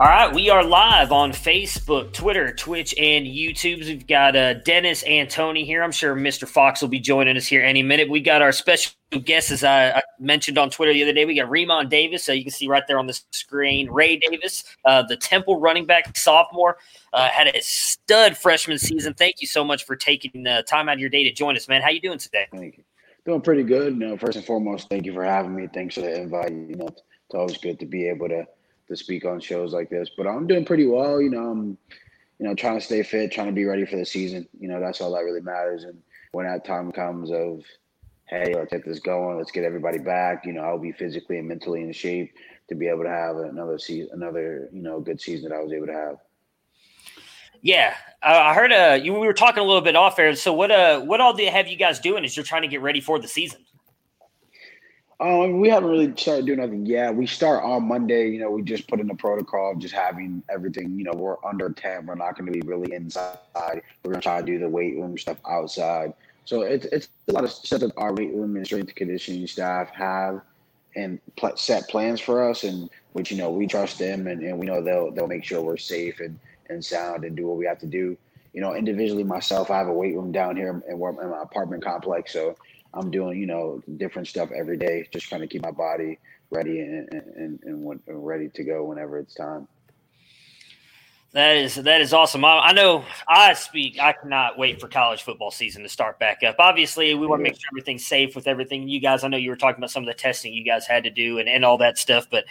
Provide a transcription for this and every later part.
All right, we are live on Facebook, Twitter, Twitch, and YouTube. We've got uh, Dennis and Tony here. I'm sure Mr. Fox will be joining us here any minute. We got our special guests, as I, I mentioned on Twitter the other day. We got Re'Mahn Davis, so you can see right there on the screen. Ray Davis, uh, the Temple running back, sophomore, uh, had a stud freshman season. Thank you so much for taking the time out of your day to join us, man. How you doing today? Thank you. Doing pretty good. You know, first and foremost, thank you for having me. Thanks for the invite. You know, it's always good to be able to to speak on shows like this. But I'm doing pretty well. You know, I'm you know trying to stay fit, trying to be ready for the season. You know, that's all that really matters. And when that time comes of hey, let's get this going, let's get everybody back. You know, I'll be physically and mentally in shape to be able to have another season, another you know good season that I was able to have. Yeah, uh, I heard. Uh, you we were talking a little bit off air. So what? Uh, what all do have you guys doing? As you're trying to get ready for the season? Um, we haven't really started doing nothing yet. We start on Monday. You know, we just put in the protocol just having everything. You know, we're under ten. We're not going to be really inside. We're going to try to do the weight room stuff outside. So it's it's a lot of stuff that our weight room and strength conditioning staff have and pl- set plans for us, and which you know we trust them, and, and we know they'll they'll make sure we're safe and and sound and do what we have to do. You know, individually myself, I have a weight room down here in, in my apartment complex, so I'm doing, you know, different stuff every day, just trying to keep my body ready and and, and, and ready to go whenever it's time. That is that is awesome. I, I, know I speak. I cannot wait for college football season to start back up. Obviously, we want to make sure everything's safe with everything. You guys, I know you were talking about some of the testing you guys had to do and, and all that stuff, but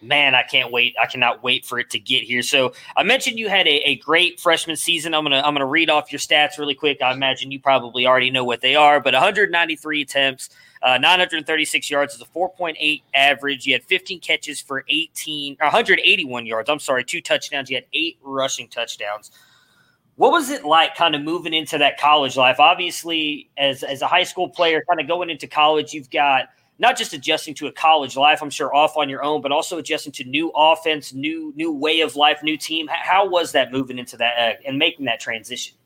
man, I can't wait. I cannot wait for it to get here. So I mentioned you had a, a, great freshman season. I'm gonna I'm gonna read off your stats really quick. I imagine you probably already know what they are, but 193 attempts, uh, 936 yards is a 4.8 average. You had 15 catches for 18 181 yards. I'm sorry, two touchdowns. You had eight rushing touchdowns. What was it like kind of moving into that college life? Obviously, as as a high school player, kind of going into college, you've got – not just adjusting to a college life, I'm sure off on your own, but also adjusting to new offense, new new way of life, new team. How was that moving into that uh, and making that transition?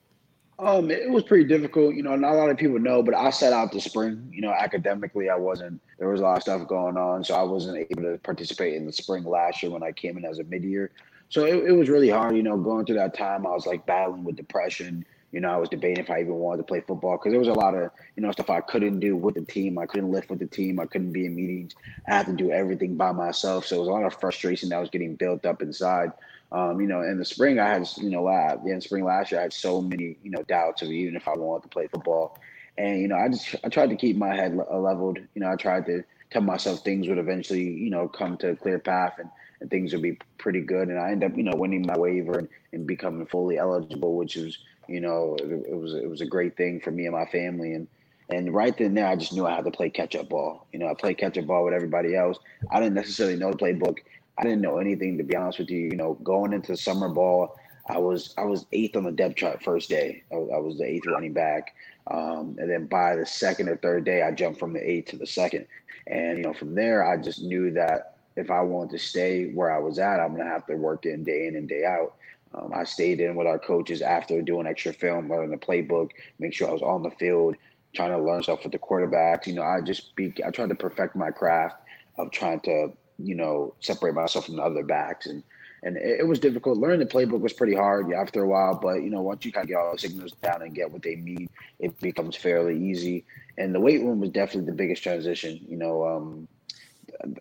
Um, it was pretty difficult. You know, not a lot of people know, but I set out the spring. You know, academically, I wasn't. There was a lot of stuff going on, so I wasn't able to participate in the spring last year when I came in as a mid year. So it, it was really hard. You know, going through that time, I was like battling with depression you know, I was debating if I even wanted to play football because there was a lot of, you know, stuff I couldn't do with the team. I couldn't lift with the team. I couldn't be in meetings. I had to do everything by myself. So it was a lot of frustration that was getting built up inside. Um, you know, in the spring, I had, you know, last, in spring last year, I had so many, you know, doubts of even if I wanted to play football. And, you know, I just, I tried to keep my head leveled. You know, I tried to tell myself things would eventually, you know, come to a clear path and, and things would be pretty good. And I ended up, you know, winning my waiver and, and becoming fully eligible, which was, you know, it, it, was it was a great thing for me and my family. And and right then there, I just knew I had to play catch up ball. You know, I played catch up ball with everybody else. I didn't necessarily know the playbook. I didn't know anything to be honest with you. You know, going into summer ball, I was I was eighth on the depth chart first day. I was, I was the eighth running back, um, and then by the second or third day, I jumped from the eighth to the second. And you know, from there, I just knew that if I wanted to stay where I was at, I'm gonna have to work in day in and day out. Um, I stayed in with our coaches after doing extra film, learning the playbook, make sure I was on the field, trying to learn stuff with the quarterbacks. You know, I just speak. I tried to perfect my craft of trying to, you know, separate myself from the other backs and and it, was difficult. Learning the playbook was pretty hard yeah, after a while, but you know, once you kind of get all the signals down and get what they need, it becomes fairly easy. And the weight room was definitely the biggest transition. You know, um,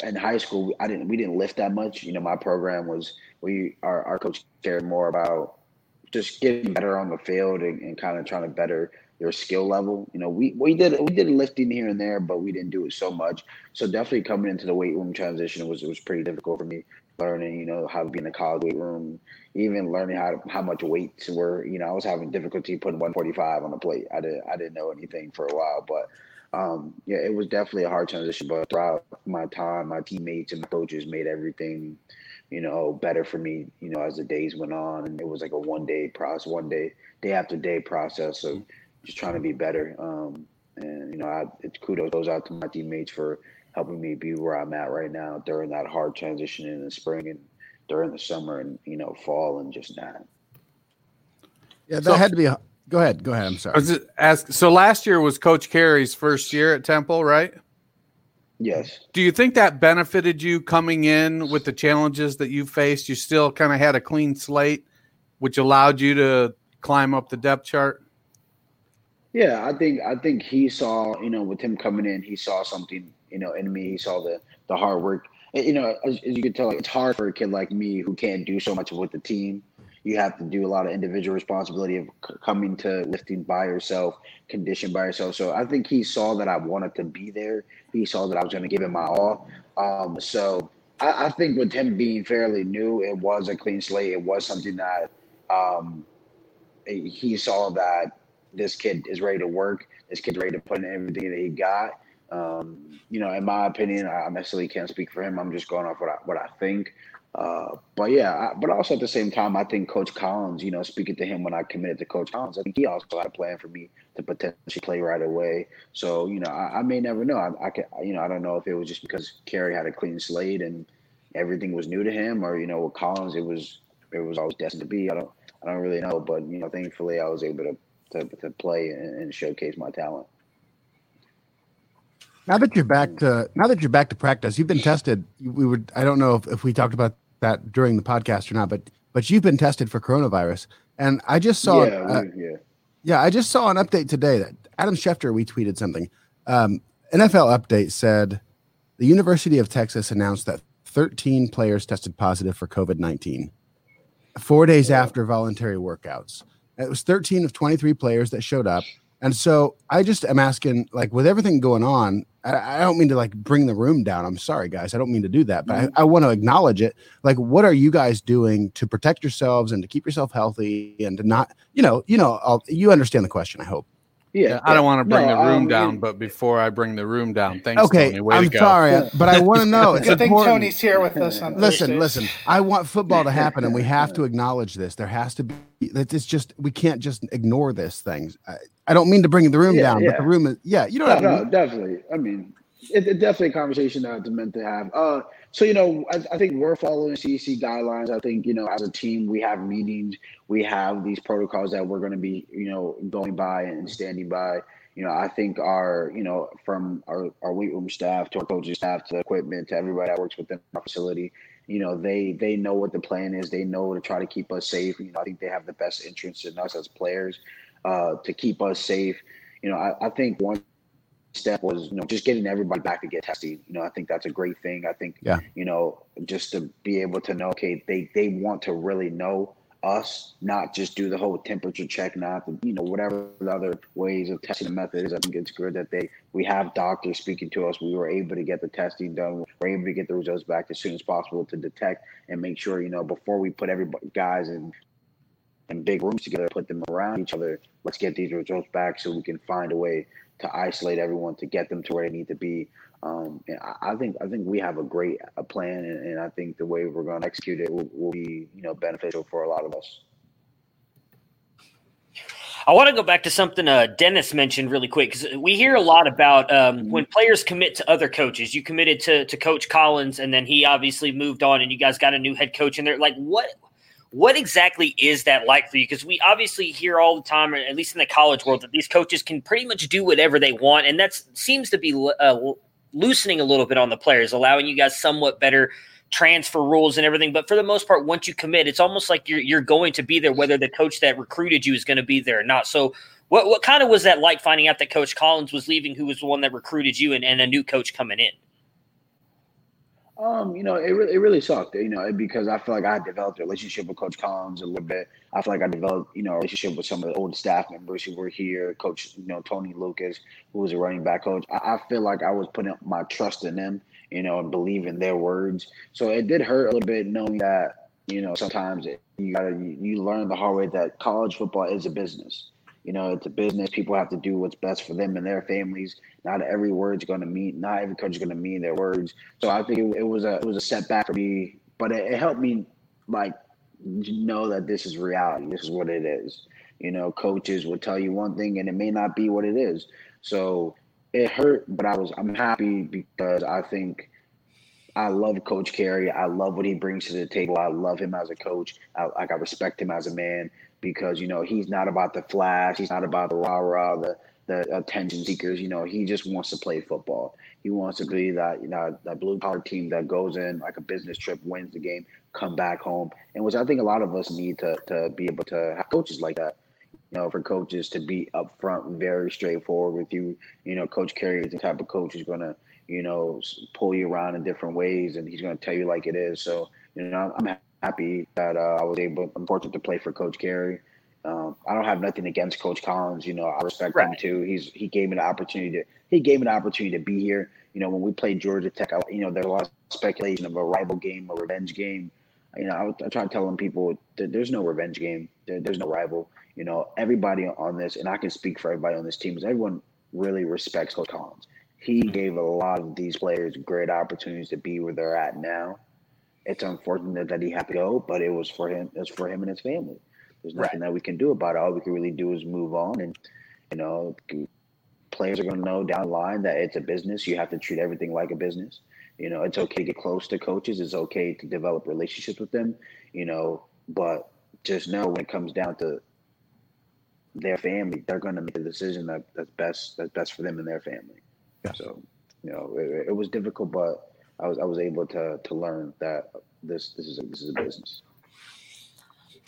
in high school, I didn't we didn't lift that much. You know, my program was we our, our coach cared more about just getting better on the field and, and kind of trying to better your skill level. You know, we we did we did lifting here and there, but we didn't do it so much. So definitely coming into the weight room transition was was pretty difficult for me. Learning, you know, how to be in the college weight room, even learning how how much weights were. You know, I was having difficulty putting 145 on the plate. I didn't I didn't know anything for a while, but um, yeah, it was definitely a hard transition. But throughout my time, my teammates and my coaches made everything, you know, better for me. You know, as the days went on, and it was like a one day process, one day, day after day process of just trying to be better. Um, and you know, I, it's kudos goes out to my teammates for helping me be where I'm at right now during that hard transition in the spring and during the summer and you know fall and just that. Yeah, that so, had to be. A, go ahead. Go ahead. I'm sorry. ask, so last year was Coach Carey's first year at Temple, right? Yes. Do you think that benefited you coming in with the challenges that you faced? You still kind of had a clean slate, which allowed you to climb up the depth chart. Yeah, I think I think he saw, you know, with him coming in, he saw something, you know, in me. He saw the the hard work. You know, as, as you can tell, it's hard for a kid like me who can't do so much with the team. You have to do a lot of individual responsibility of c- coming to lifting by yourself, condition by yourself. So I think he saw that I wanted to be there. He saw that I was going to give him my all. Um, so I, I, think with him being fairly new, it was a clean slate. It was something that um, he saw that this kid is ready to work. This kid's ready to put in everything that he got. Um, you know, in my opinion, I necessarily can't speak for him. I'm just going off what I what I think. Uh, but yeah, I, but also at the same time, I think Coach Collins, you know, speaking to him when I committed to Coach Collins, I think he also had a plan for me to potentially play right away. So you know, I, I may never know. I, I can, you know, I don't know if it was just because Carey had a clean slate and everything was new to him, or you know, with Collins, it was it was always destined to be. I don't I don't really know, but you know, thankfully, I was able to to, to play and, showcase my talent. Now that you're back to now that you're back to practice, you've been tested. We would I don't know if, if we talked about that during the podcast or not, but but you've been tested for coronavirus, and I just saw yeah, uh, yeah. yeah I just saw an update today that Adam Schefter retweeted something. Um, NFL update said the University of Texas announced that 13 players tested positive for COVID 19 four days after voluntary workouts. It was 13 of 23 players that showed up. And so I just am asking, like, with everything going on, I, I, don't mean to like bring the room down. I'm sorry, guys. I don't mean to do that, but mm-hmm. I, I want to acknowledge it. Like, what are you guys doing to protect yourselves and to keep yourself healthy and to not, you know, you know, I'll, you understand the question. I hope. Yeah, I don't want to bring no, the room um, down, but before I bring the room down, thanks. Okay, Tony. Way I'm sorry, but I want to know. It's Good thing Tony's here with us. On listen, Thursdays. listen. I want football to happen, and we have to acknowledge this. There has to be. It's just we can't just ignore this thing. I, I don't mean to bring the room yeah, down, yeah. but the room is. Yeah, you know. No, no, definitely. I mean, it's definitely a conversation that it's meant to have. Uh, so you know, I, I, think we're following CDC guidelines. I think you know, as a team, we have meetings, we have these protocols that we're going to be, you know, going by and standing by you know, I think our, you know, from our, our weight room staff to our coaching staff to the equipment to everybody that works within our facility, you know, they they know what the plan is. They know to try to keep us safe. You know, I think they have the best interest in us as players uh, to keep us safe. You know, I, I think one step was you know just getting everybody back to get tested. You know, I think that's a great thing. I think yeah. you know just to be able to know, okay, they they want to really know us, not just do the whole temperature check, not the, you know whatever the other ways of testing the method is. I think it's good that they we have doctors speaking to us. We were able to get the testing done. We're able to get the results back as soon as possible to detect and make sure you know before we put everybody guys in in big rooms together, put them around each other. Let's get these results back so we can find a way to isolate everyone to get them to where they need to be. Um, and I, I, think I think we have a great a plan, and, and I think the way we're going to execute it will, will be you know beneficial for a lot of us. I want to go back to something uh, Dennis mentioned really quick because we hear a lot about um, mm-hmm. when players commit to other coaches. You committed to to Coach Collins, and then he obviously moved on, and you guys got a new head coach. And they're like, what what exactly is that like for you? Because we obviously hear all the time, at least in the college world, that these coaches can pretty much do whatever they want, and that seems to be uh, loosening a little bit on the players, allowing you guys somewhat better transfer rules and everything. But for the most part, once you commit, it's almost like you're you're going to be there, whether the coach that recruited you is going to be there or not. So what what kind of was that like finding out that Coach Collins was leaving, who was the one that recruited you, and, and a new coach coming in? Um, you know, it really, it really sucked, you know, because I feel like I developed a relationship with Coach Collins a little bit. I feel like I developed, you know, a relationship with some of the old staff members who were here, Coach, you know, Tony Lucas, who was a running back coach. I, I feel like I was putting my trust in them, you know, and believing their words. So it did hurt a little bit knowing that, you know, sometimes it, you gotta you, you learn the hard way that college football is a business. You know, it's a business. People have to do what's best for them and their families. Not every word's going to mean. Not every coach is going to mean their words. So I think it, it, was a it was a setback for me, but it, it helped me like know that this is reality. This is what it is. You know, coaches will tell you one thing and it may not be what it is. So it hurt, but I was I'm happy because I think I love Coach Carey. I love what he brings to the table. I love him as a coach. I, like I respect him as a man because you know he's not about the flash. He's not about the rah rah, the the attention seekers. You know, he just wants to play football. He wants to be that you know that blue collar team that goes in like a business trip, wins the game, come back home, and which I think a lot of us need to to be able to have coaches like that. You know, for coaches to be upfront, very straightforward with you. You know, Coach Carey is the type of coach who's gonna you know pull you around in different ways, and he's gonna tell you like it is. So you know, I'm happy that uh, I was able. I'm fortunate to play for Coach Carey. Um, I don't have nothing against Coach Collins. You know, I respect right. him too. He's he gave me the opportunity to he gave me the opportunity to be here. You know, when we played Georgia Tech, I, you know, there's a lot of speculation of a rival game, a revenge game. You know, I, I try to tell them people that there's no revenge game. There, there's no rival. You know, everybody on this, and I can speak for everybody on this team, is everyone really respects Coach Collins. He gave a lot of these players great opportunities to be where they're at now it's unfortunate that he had to go, but it was for him. It's for him and his family. There's nothing right. that we can do about it. All we can really do is move on, and you know, players are going to know down the line that it's a business. You have to treat everything like a business. You know, it's okay to get close to coaches. It's okay to develop relationships with them. You know, but just know when it comes down to their family, they're going to make the decision that, that's best that's best for them and their family. Yeah. So, you know, it, it was difficult, but I was I was able to to learn that this this is a, this is a business.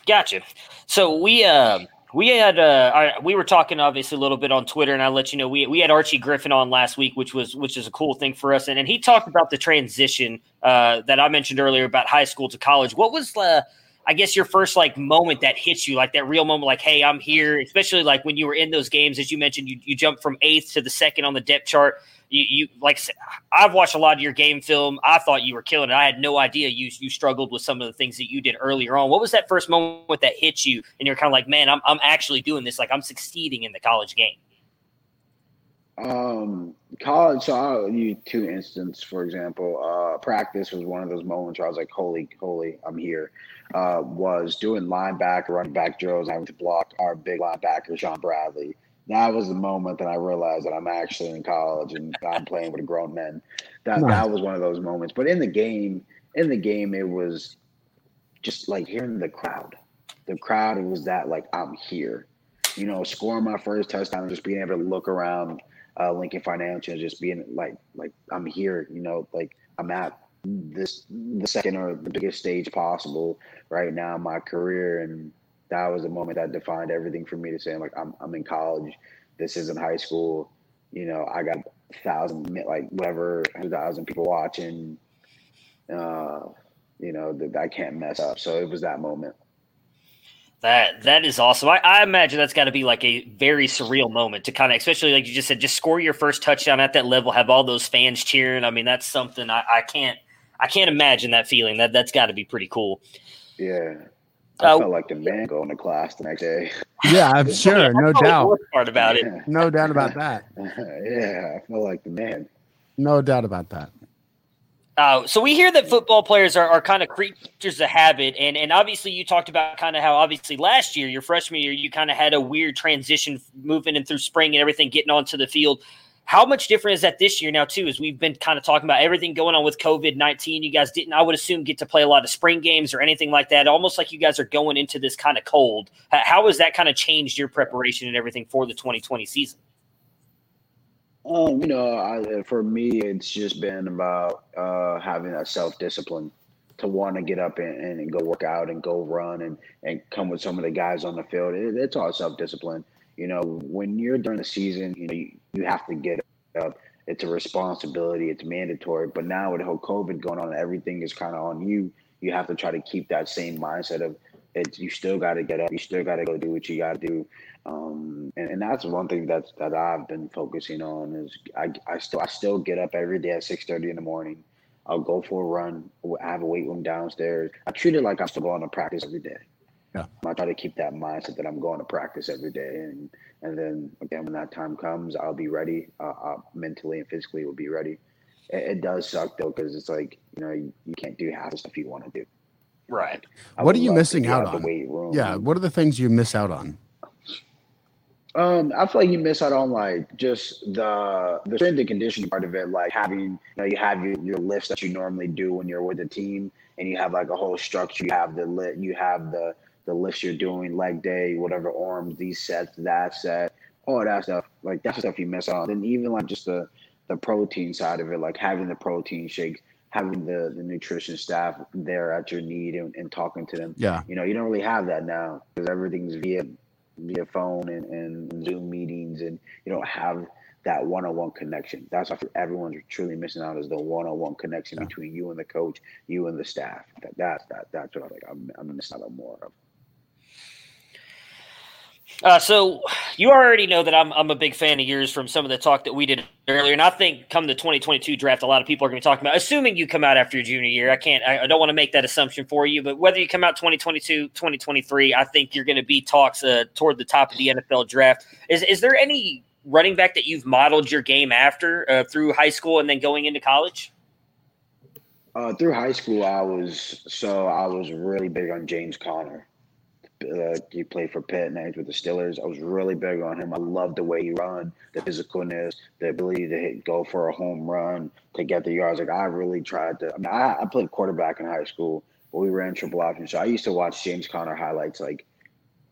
Gotcha. So we uh we had uh we were talking obviously a little bit on Twitter, and I let you know we we had Archie Griffin on last week, which was which is a cool thing for us, and and he talked about the transition uh that I mentioned earlier about high school to college. What was the uh, I guess your first like moment that hits you, like that real moment, like, hey, I'm here, especially like when you were in those games, as you mentioned, you, you jumped from eighth to the second on the depth chart you, you like I've watched a lot of your game film. I thought you were killing it. I had no idea you you struggled with some of the things that you did earlier on. What was that first moment that hit you and you're kind of like, man, I'm I'm actually doing this. Like I'm succeeding in the college game. Um, college. So I'll use two instances. For example, uh, practice was one of those moments where I was like, "Holy, holy, I'm here." Uh, was doing linebacker, running back drills, having to block our big linebacker, Shaun Bradley that was the moment that I realized that I'm actually in college and I'm playing with grown men. That nice. that was one of those moments. But in the game, in the game, it was just like hearing the crowd. The crowd, it was that like I'm here. You know, scoring my first touchdown and just being able to look around uh, Lincoln Financial and just being like like I'm here. You know, like I'm at this the second or the biggest stage possible right now in my career and that was the moment that defined everything for me to say like I'm I'm in college. This isn't high school. You know, I got a thousand like whatever thousand people watching. Uh, you know, that I can't mess up. So it was that moment. That that is awesome. I, I imagine that's got to be like a very surreal moment to kind of, especially like you just said, just score your first touchdown at that level, have all those fans cheering. I mean, that's something I, I can't I can't imagine that feeling. That that's got to be pretty cool. Yeah, I uh, felt like the man going to class the next day. Yeah, I'm sure, no doubt. Part about it, no doubt about that. yeah, I felt like the man. No doubt about that. Uh, so we hear that football players are, are kind of creatures of habit, and and obviously you talked about kind of how obviously last year, your freshman year, you kind of had a weird transition moving in through spring and everything, getting onto the field. How much different is that this year now, too? As we've been kind of talking about everything going on with COVID 19. You guys didn't, I would assume, get to play a lot of spring games or anything like that. Almost like you guys are going into this kind of cold. How has that kind of changed your preparation and everything for the 2020 season? Um, you know, I, for me, it's just been about uh, having that self discipline. to want to get up and, and go work out and go run and, and come with some of the guys on the field. It, it's all self discipline. You know, when you're during the season, you know, you, you have to get up. It's a responsibility. It's mandatory. But now with the whole COVID going on, everything is kind of on you. You have to try to keep that same mindset of it's you still got to get up. You still got to go do what you got to do. Um, and, and that's one thing that that I've been focusing on is I, I still I still get up every day at six thirty in the morning. I'll go for a run. I have a weight room downstairs. I treat it like I'm still going to practice every day. Yeah. I try to keep that mindset that I'm going to practice every day, and and then again when that time comes, I'll be ready. Uh, uh, mentally and physically, will be ready. It, it does suck though because it's like you know you, you, can't do half the stuff you want to do. Right. I what are you missing out on? Yeah. What are the things you miss out on? Um, I feel like you miss out on like just the the strength and conditioning part of it, like having you know you have your, your lifts that you normally do when you're with a team, and you have like a whole structure. You have the lit, you have the the lifts you're doing, leg day, whatever arms, these sets, that set, all that stuff. Like that's the stuff you miss out. And even like just the the protein side of it, like having the protein shakes, having the the nutrition staff there at your need and, and talking to them. Yeah. You know, you don't really have that now because everything's via via phone and, and Zoom meetings, and you don't have that one-on-one connection. That's what everyone's truly missing out is the one-on-one connection Yeah. between you and the coach, you and the staff. That that's that that's what I think I'm, I'm missing out on more of. Uh, so you already know that I'm I'm a big fan of yours from some of the talk that we did earlier, and I think come the 2022 draft, a lot of people are going to be talking about. Assuming you come out after your junior year, I can't, I, I don't want to make that assumption for you, but whether you come out 2022, 2023, I think you're going to be talks uh, toward the top of the NFL draft. Is is there any running back that you've modeled your game after uh, through high school and then going into college? Uh, through high school, I was so I was really big on James Conner. Uh, he played for Pitt and with the Steelers. I was really big on him. I loved the way he run, the physicalness, the ability to hit, go for a home run, to get the yards. Like I really tried to. I, mean, I, I played quarterback in high school, but we ran triple option. So I used to watch James Conner highlights like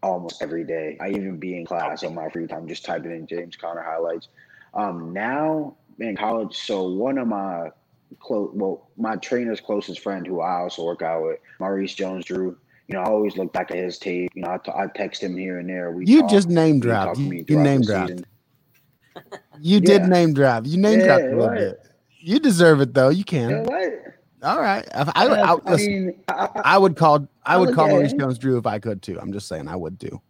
almost every day. I even be in class on my free time, just typing in James Conner highlights. Um, now in college, so one of my close, well, my trainer's closest friend, who I also work out with, Maurice Jones-Drew. You know, I always look back at his tape. You know, I, t- I text him here and there. We You talk. just name dropped. You, you name dropped. season. You did Yeah. name drop. You name Yeah, dropped a little right. bit. You deserve it though. You can. Yeah, right. All right. I, I, I, I mean, I, would call. I would call Maurice. Jones-Drew if I could too. I'm just saying I would do.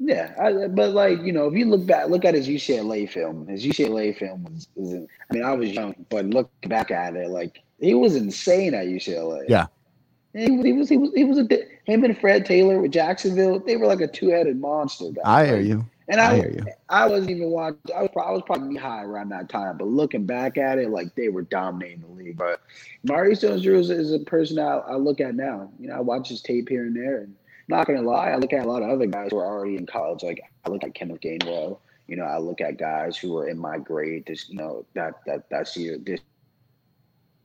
Yeah, I, but like you know, if you look back, look at his UCLA film. His UCLA film was, was I mean, I was young, but look back at it, like he was insane at UCLA. Yeah. And he, was he was he was a him and Fred Taylor with Jacksonville. They were like a two headed monster. I hear you. And I I, hear you. I wasn't even watching. I was, probably, I was probably high around that time, but looking back at it, like they were dominating the league. But Maurice Jones-Drew is, is a person I, I look at now. You know, I watch his tape here and there, and not gonna lie, I look at a lot of other guys who are already in college. Like I look at Kenneth Gainwell. You know, I look at guys who are in my grade. This, you know, that that that's year this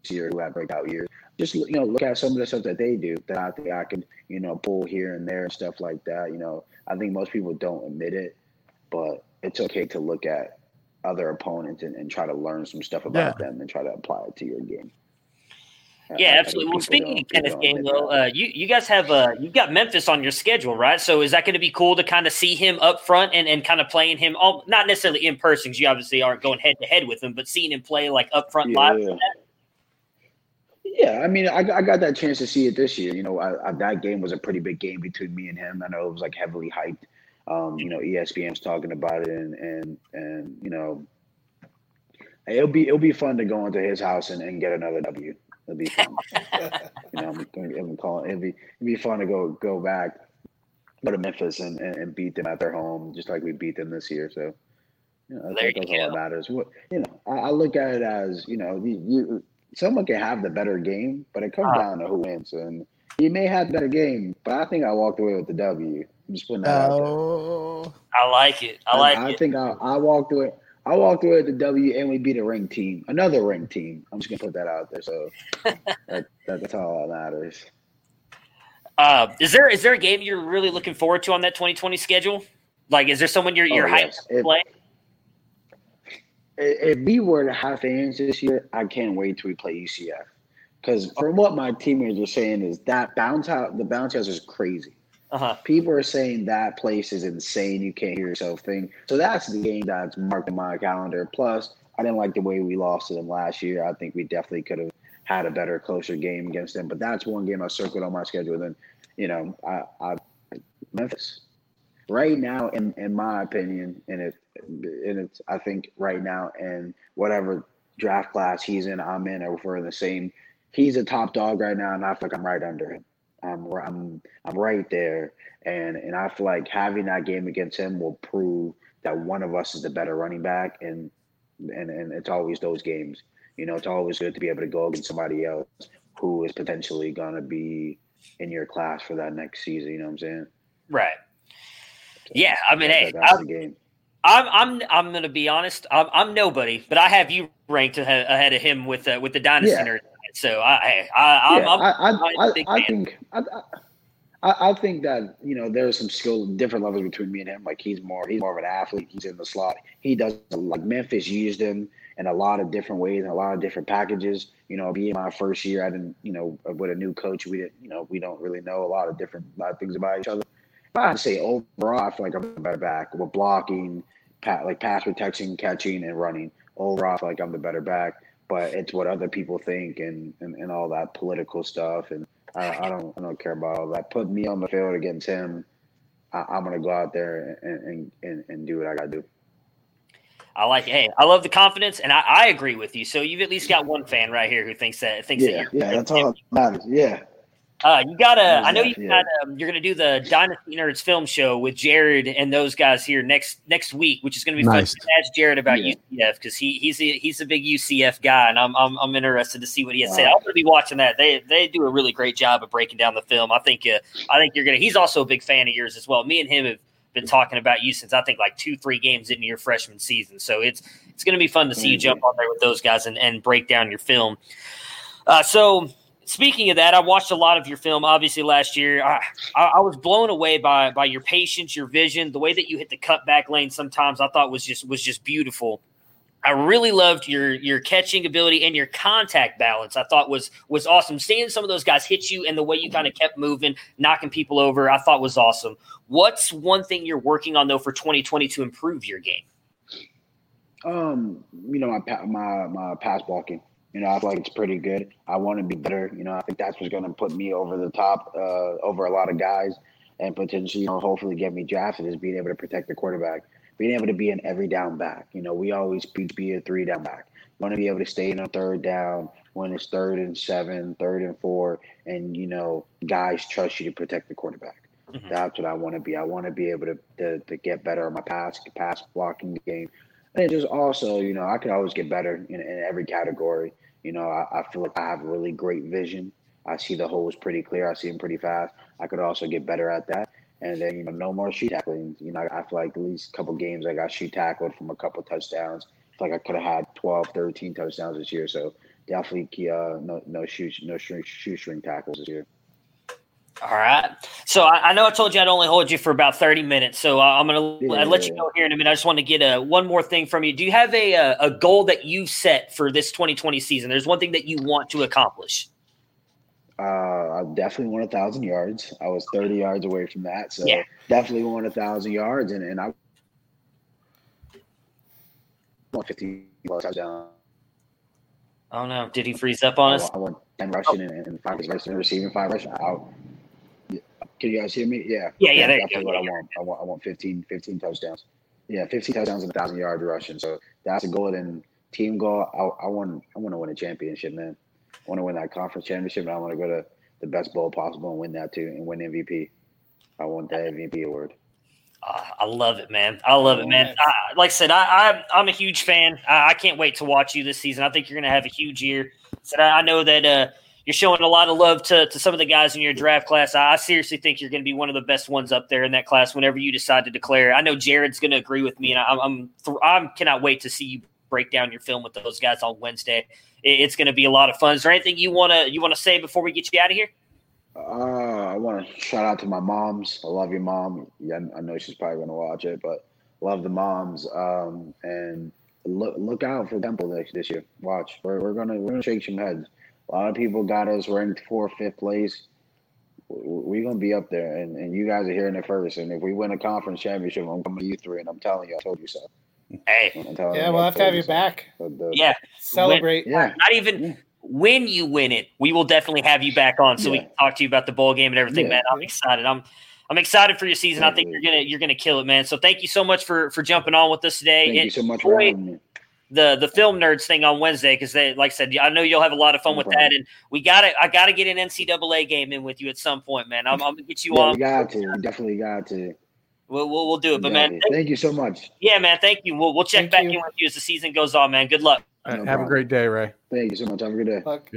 year who had breakout years. Just you know, look at some of the stuff that they do that I think I can you know pull here and there and stuff like that. You know, I think most people don't admit it, but it's okay to look at other opponents and, and try to learn some stuff about them and try to apply it to your game. I- I Yeah, absolutely. Well, speaking of Kenneth people don't Gainwell, uh, you you guys have uh, you've got Memphis on your schedule, right? So is that going to be cool to kind of see him up front and, and kind of playing him, all, not necessarily in person, because you obviously aren't going head to head with him, but seeing him play like up front live? Yeah. Yeah, I mean, I, I got that chance to see it this year. You know, I, I, that game was a pretty big game between me and him. I know it was like heavily hyped. Um, you know, ESPN's talking about it, and and and you know, it'll be it'll be fun to go into his house and, and get another W. It'll be fun. you know, I'm, I'm calling it'll be it'll be fun to go go back, go to Memphis and, and, and beat them at their home, just like we beat them this year. So, you know, There that's, that's all that matters. What you know, I, I look at it as you know, you, you someone can have the better game, but it comes Ah. down to who wins. And he may have better game, but I think I walked away with the W. I'm just putting that out there. Oh, I like it. I like I, it. think I, I walked away. I walked away with the W, and we beat a ring team, another ring team. I'm just gonna put that out there. So that, that, that's all that matters. Uh, is there is there a game you're really looking forward to on that 2020 schedule? Like, is there someone you're you're Oh, hyped to play? If if we were to have fans this year, I can't wait till we play UCF Because from what my teammates are saying is that bounce house, the bounce house is crazy. Uh-huh. People are saying that place is insane. You can't hear yourself think. So that's the game that's marked in my calendar. Plus, I didn't like the way we lost to them last year. I think we definitely could have had a better, closer game against them. But that's one game I circled on my schedule. Then, you know, I, I Memphis right now, in in my opinion, and it and it's I think right now and whatever draft class he's in, I'm in, or we're in the same. He's a top dog right now, and I feel like I'm right under him. I'm I'm I'm right there, and and I feel like having that game against him will prove that one of us is the better running back, and and and it's always those games. You know, it's always good to be able to go against somebody else who is potentially gonna be in your class for that next season. You know what I'm saying? Right. Yeah, I mean, hey, that's I'm. I'm I'm I'm gonna be honest. I'm, I'm nobody, but I have you ranked ahead, of him with uh, with the dynasty Yeah. nerd. So I I I'm, yeah, I'm, I, I, I'm I, big I think I, I, I think that you know there's some skill different levels between me and him. Like he's more he's more of an athlete. He's in the slot. He does like Memphis used him in a lot of different ways and a lot of different packages. You know, being my first year, I didn't you know with a new coach, we didn't you know we don't really know a lot of different a lot of things about each other. But I'd say overall, I feel like I'm the better back with blocking, pat, like pass protection, catching, and running. Overall, I feel like I'm the better back. But it's what other people think and, and, and all that political stuff. And I, I don't I don't care about all that. Put me on the field against him. I, I'm gonna go out there and, and, and, and do what I gotta do. I like. Hey, I love the confidence, and I, I agree with you. So you've at least got one fan right here who thinks that thinks Yeah, that you're. yeah, that's all that matters. Yeah. Uh, you got to. I know you Yeah. got. Um, you're going to do the Dynasty Nerds film show with Jared and those guys here next next week, which is going to be Nice. fun. Ask Jared about Yeah. UCF because he he's a, he's a big UCF guy, and I'm I'm, I'm interested to see what he has to say. I'm to be watching that. They they do a really great job of breaking down the film. I think uh, I think you're to. He's also a big fan of yours as well. Me and him have been talking about you since I think like two three games into your freshman season. So it's it's going to be fun to see you Mhm. jump on there with those guys and, and break down your film. Uh, so speaking of that, I watched a lot of your film. Obviously, last year, I, I, was blown away by by your patience, your vision, the way that you hit the cutback lane. Sometimes I thought was just was just beautiful. I really loved your your catching ability and your contact balance. I thought was was awesome. Seeing some of those guys hit you and the way you kind of kept moving, knocking people over, I thought was awesome. What's one thing you're working on though for 2020 to improve your game? Um, you know, my my my pass blocking. You know, I feel like it's pretty good. I want to be better. You know, I think that's what's going to put me over the top, uh, over a lot of guys, and potentially, you know, hopefully get me drafted is being able to protect the quarterback, being able to be an every down back. You know, we always be, be a three down back. Want to be able to stay in a third down when it's third and seven, third and four, and you know, guys trust you to protect the quarterback. Mhm. That's what I want to be. I want to be able to, to to get better on my pass pass blocking game. And just also, you know, I could always get better in, in every category. You know, I, I feel like I have really great vision. I see the holes pretty clear. I see them pretty fast. I could also get better at that. And then, you know, no more shoot tackling. You know, I feel like at least a couple games I got shoot tackled from a couple touchdowns. Like I could have had 12, 13 touchdowns this year. So definitely uh, no no shoot no shoe shoestring tackles this year. All right. So I, I know I told you I'd only hold you for about 30 minutes. So uh, I'm going to Yeah. let you go here in a minute. I just want to get a, one more thing from you. Do you have a, a, a goal that you've set for this 2020 season? There's one thing that you want to accomplish. Uh, I definitely want a thousand yards. I was 30 yards away from that. So Yeah. definitely want a thousand yards. And, and I want 50 plus touchdowns. Oh, no. Did he freeze up on I us? I want 10 rushing and, and five rushing, and receiving, five rushing. Yeah. Can you guys hear me? Yeah. Yeah, yeah, Definitely what I want. I want. I want 15, 15 touchdowns. Yeah, 15 touchdowns and a thousand yard rushing. So that's a goal. And team goal. I, I want. I want to win a championship, man. I want to win that conference championship, and I want to go to the best bowl possible and win that too, and win MVP. I want that MVP award. Ah, I love it, man. I love it, man. I, like I said, I, I, I'm a huge fan. I, I can't wait to watch you this season. I think you're going to have a huge year. So I, I know that uh, you're showing a lot of love to, to some of the guys in your draft class. I, I seriously think you're going to be one of the best ones up there in that class whenever you decide to declare. I know Jared's going to agree with me, and I, I'm I'm cannot wait to see you break down your film with those guys on Wednesday. It, it's going to be a lot of fun. Is there anything you want to you want to say before we get you out of here? Uh, I want to shout out to my moms. I love your mom. Yeah, I know she's probably going to watch it, but love the moms. Um, and look look out for Temple this, this year. Watch, we're, we're gonna we're gonna shake some heads. A lot of people got us. We're in fourth, fifth place. We're gonna be up there, and, and you guys are hearing it first. And if we win a conference championship, I'm coming to you three, and I'm telling you, I told you so. Hey, yeah, we'll have to have you back. The, yeah, celebrate. yeah, not even. Yeah. When you win it, we will definitely have you back on so we can talk to you about the bowl game and everything, Yeah. man. I'm excited. I'm I'm excited for your season. I think you're gonna you're gonna kill it, man. So thank you so much for for jumping on with us today. Thank And you so much for having me. The the film nerds thing on Wednesday because they like I said, I know you'll have a lot of fun with problem. that. And we gotta I gotta get an NCAA game in with you at some point, man. I'm, I'm gonna get you Yeah, on. we got to. We definitely got to. We'll, we'll we'll do it. But man, thank- thank you so much. yeah, man, thank you. We'll we'll check Thank back you. in with you as the season goes on, man. Good luck. Uh, No have a great day, Ray. Thank you so much. Have a good day. Look,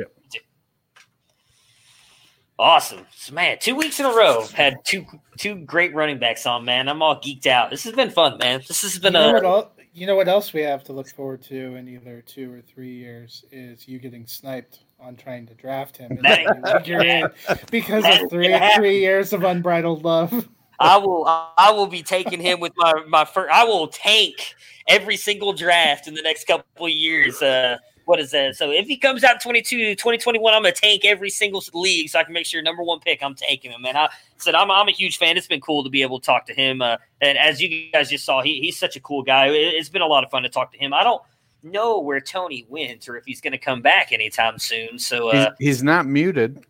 Awesome, so, man. Two weeks in a row had two two great running backs on. Man, I'm all geeked out. This has been fun, man. This has been know, what a el- you know what else we have to look forward to in either two or three years is you getting sniped on trying to draft him. That- You're in because of three three years of unbridled love. I will I will be taking him with my my first. I will tank every single draft in the next couple of years. Uh, what is that? So if he comes out 22, 2021, I'm gonna tank every single league so I can make sure number one pick I'm taking him. And I said I'm I'm a huge fan. It's been cool to be able to talk to him. Uh, and as you guys just saw, he, he's such a cool guy. It, it's been a lot of fun to talk to him. I don't know where Tony went or if he's gonna come back anytime soon. So uh, He's, he's not muted.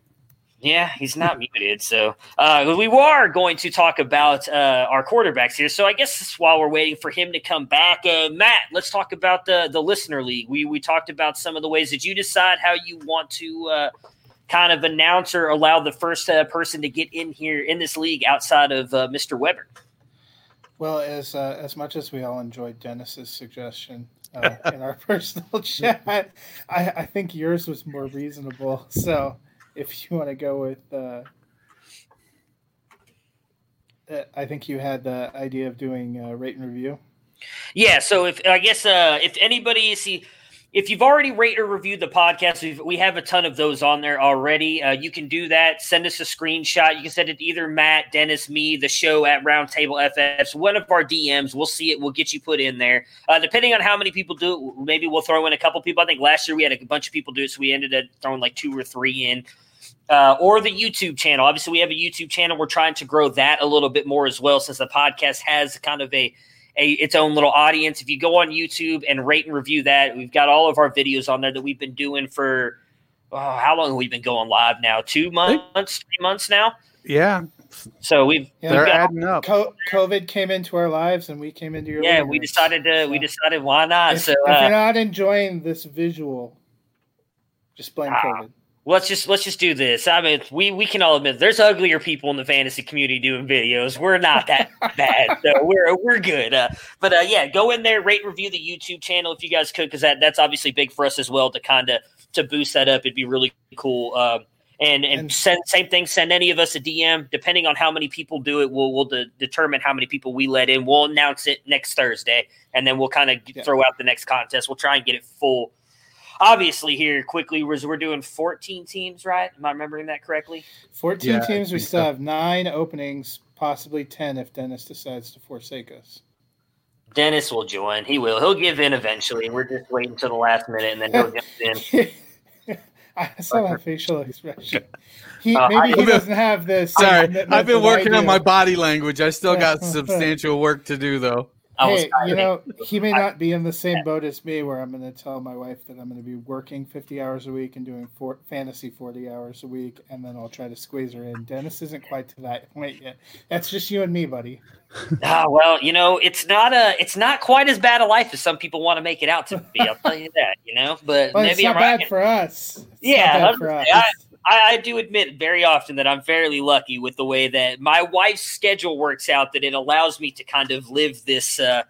Yeah, he's not muted. So uh, we are going to talk about uh, our quarterbacks here. So I guess while we're waiting for him to come back, uh, Matt, let's talk about the the listener league. We we talked about some of the ways that you decide how you want to uh, kind of announce or allow the first uh, person to get in here in this league outside of uh, Mr. Weber. Well, as as much as we all enjoyed Dennis's suggestion uh, in our personal chat, I, I think yours was more reasonable. So, if you want to go with, uh, uh, I think you had the idea of doing uh, rate and review. Yeah, so if I guess uh, if anybody see if you've already rated or reviewed the podcast, we've, we have a ton of those on there already. Uh, you can do that. Send us a screenshot. You can send it to either Matt, Dennis, me, the show at Roundtable FFs, one of our DMs. We'll see it. We'll get you put in there. Uh, depending on how many people do it, maybe we'll throw in a couple people. I think last year we had a bunch of people do it, so we ended up throwing like two or three in. Uh, or the YouTube channel. Obviously, we have a YouTube channel. We're trying to grow that a little bit more as well, since the podcast has kind of a a its own little audience. If you go on YouTube and rate and review that, we've got all of our videos on there that we've been doing for oh, how long have we been going live now? Two months, three months now. Yeah, So we've, Yeah. they're we've got, adding up. Co- COVID came into our lives, and we came into your. yeah, living we decided to we decided why not. If, so if uh, you're not enjoying this visual, just blame Ah. COVID. Let's just let's just do this. I mean, we we can all admit there's uglier people in the fantasy community doing videos. We're not that bad, so we're we're good. Uh, but uh, yeah, go in there, rate, review the YouTube channel if you guys could, because that that's obviously big for us as well to kind of to boost that up. It'd be really cool. Um, and and, And- send same thing. Send any of us a DM. Depending on how many people do it, we'll we'll de- determine how many people we let in. We'll announce it next Thursday, and then we'll kind of Yeah. throw out the next contest. We'll try and get it full obviously here quickly was we're doing 14 teams right am i remembering that correctly 14 Yeah, teams. We still so. have nine openings, possibly 10 if Dennis decides to forsake us. dennis will join he will he'll give in eventually we're just waiting until the last minute and then he'll jump in I saw that facial expression. He, Uh, maybe I- he doesn't have this. Sorry, I've been working on my body language. I still got substantial work to do, though. I Hey, you know, he may not be in the same boat as me, where I'm going to tell my wife that I'm going to be working 50 hours a week and doing four, fantasy 40 hours a week, and then I'll try to squeeze her in. Dennis isn't quite to that point yet. That's just you and me, buddy. ah, well you know it's not a it's not quite as bad a life as some people want to make it out to be i'll tell you that you know but Well, it's maybe not i'm bad right for us. It's Yeah, for us. I- I, I do admit very often that I'm fairly lucky with the way that my wife's schedule works out. That it allows me to kind of live this uh,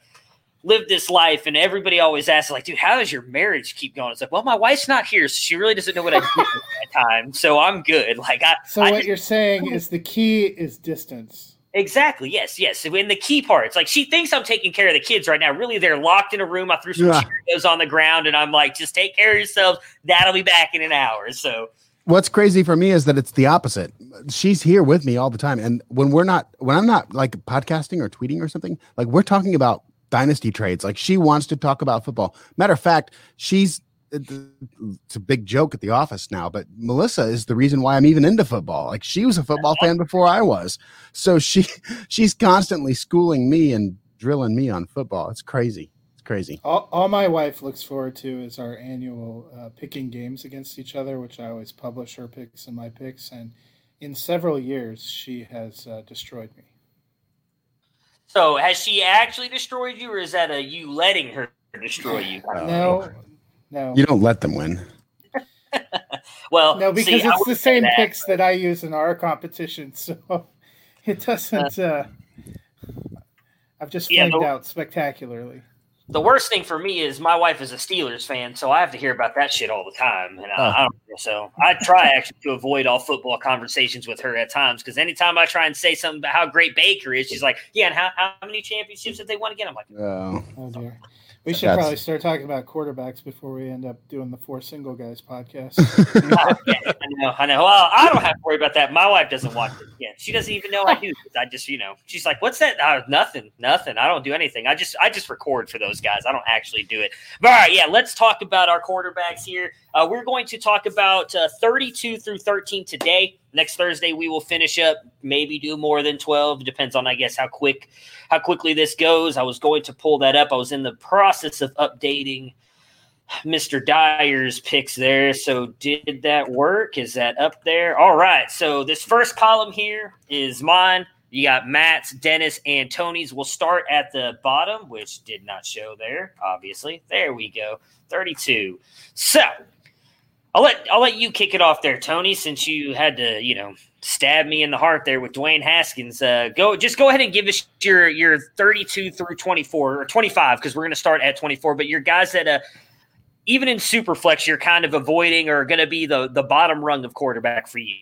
live this life. And everybody always asks, like, dude, how does your marriage keep going? It's like, well, my wife's not here, so she really doesn't know what I do at that time. So I'm good. Like, I, So I what just- you're saying is the key is distance. exactly, yes, yes. In the key parts, like she thinks I'm taking care of the kids right now. Really, they're locked in a room. I threw some Yeah. Cheerios on the ground, and I'm like, just take care of yourselves. That'll be back in an hour. So. What's crazy for me is that it's the opposite. She's here with me all the time, and when we're not, when I'm not like podcasting or tweeting or something, like we're talking about dynasty trades. Like she wants to talk about football. Matter of fact, she's it's a big joke at the office now, but Melissa is the reason why I'm even into football. Like she was a football fan before I was, so she she's constantly schooling me and drilling me on football. It's crazy. It's crazy. All, all my wife looks forward to is our annual uh, picking games against each other, which I always publish her picks and my picks. And in several years, she has uh, destroyed me. So has she actually destroyed you, or is that a you letting her destroy you? No, no. You don't let them win. well, No, because see, it's the same that, picks that I use in our competition, so it doesn't. Uh, I've just Yeah, flamed but- out spectacularly. The worst thing for me is my wife is a Steelers fan, so I have to hear about that shit all the time, and I, I don't. So I try actually to avoid all football conversations with her at times because anytime I try and say something about how great Baker is, she's like, "Yeah, and how, how many championships did they won again?" I'm like, Oh, Oh dear. We should That's- probably start talking about quarterbacks before we end up doing the four single guys podcast. "Oh, I know, I know. Well, I don't have to worry about that. My wife doesn't watch it. Yeah, she doesn't even know I do. 'cause I just, you know, she's like, "What's that?" Uh, nothing, nothing. I don't do anything. I just, I just record for those guys. I don't actually do it. But all right, yeah, let's talk about our quarterbacks here. Uh, we're going to talk about uh, 32 through 13 today. Next Thursday, we will finish up. Maybe do more than 12. Depends on, I guess, how quick, how quickly this goes. I was going to pull that up. I was in the process of updating Mr. Dyer's picks there. So did that work? Is that up there? All right. So this first column here is mine. You got Matt's, Dennis, and Tony's. We'll start at the bottom, which did not show there, obviously. There we go. 32. So I'll let I'll let you kick it off there, Tony, since you had to, you know, stab me in the heart there with Dwayne Haskins. Uh, go just go ahead and give us your your 32 through 24 or 25 because we're going to start at 24. But your guys that uh, even in Superflex, you're kind of avoiding or going to be the the bottom rung of quarterback for you.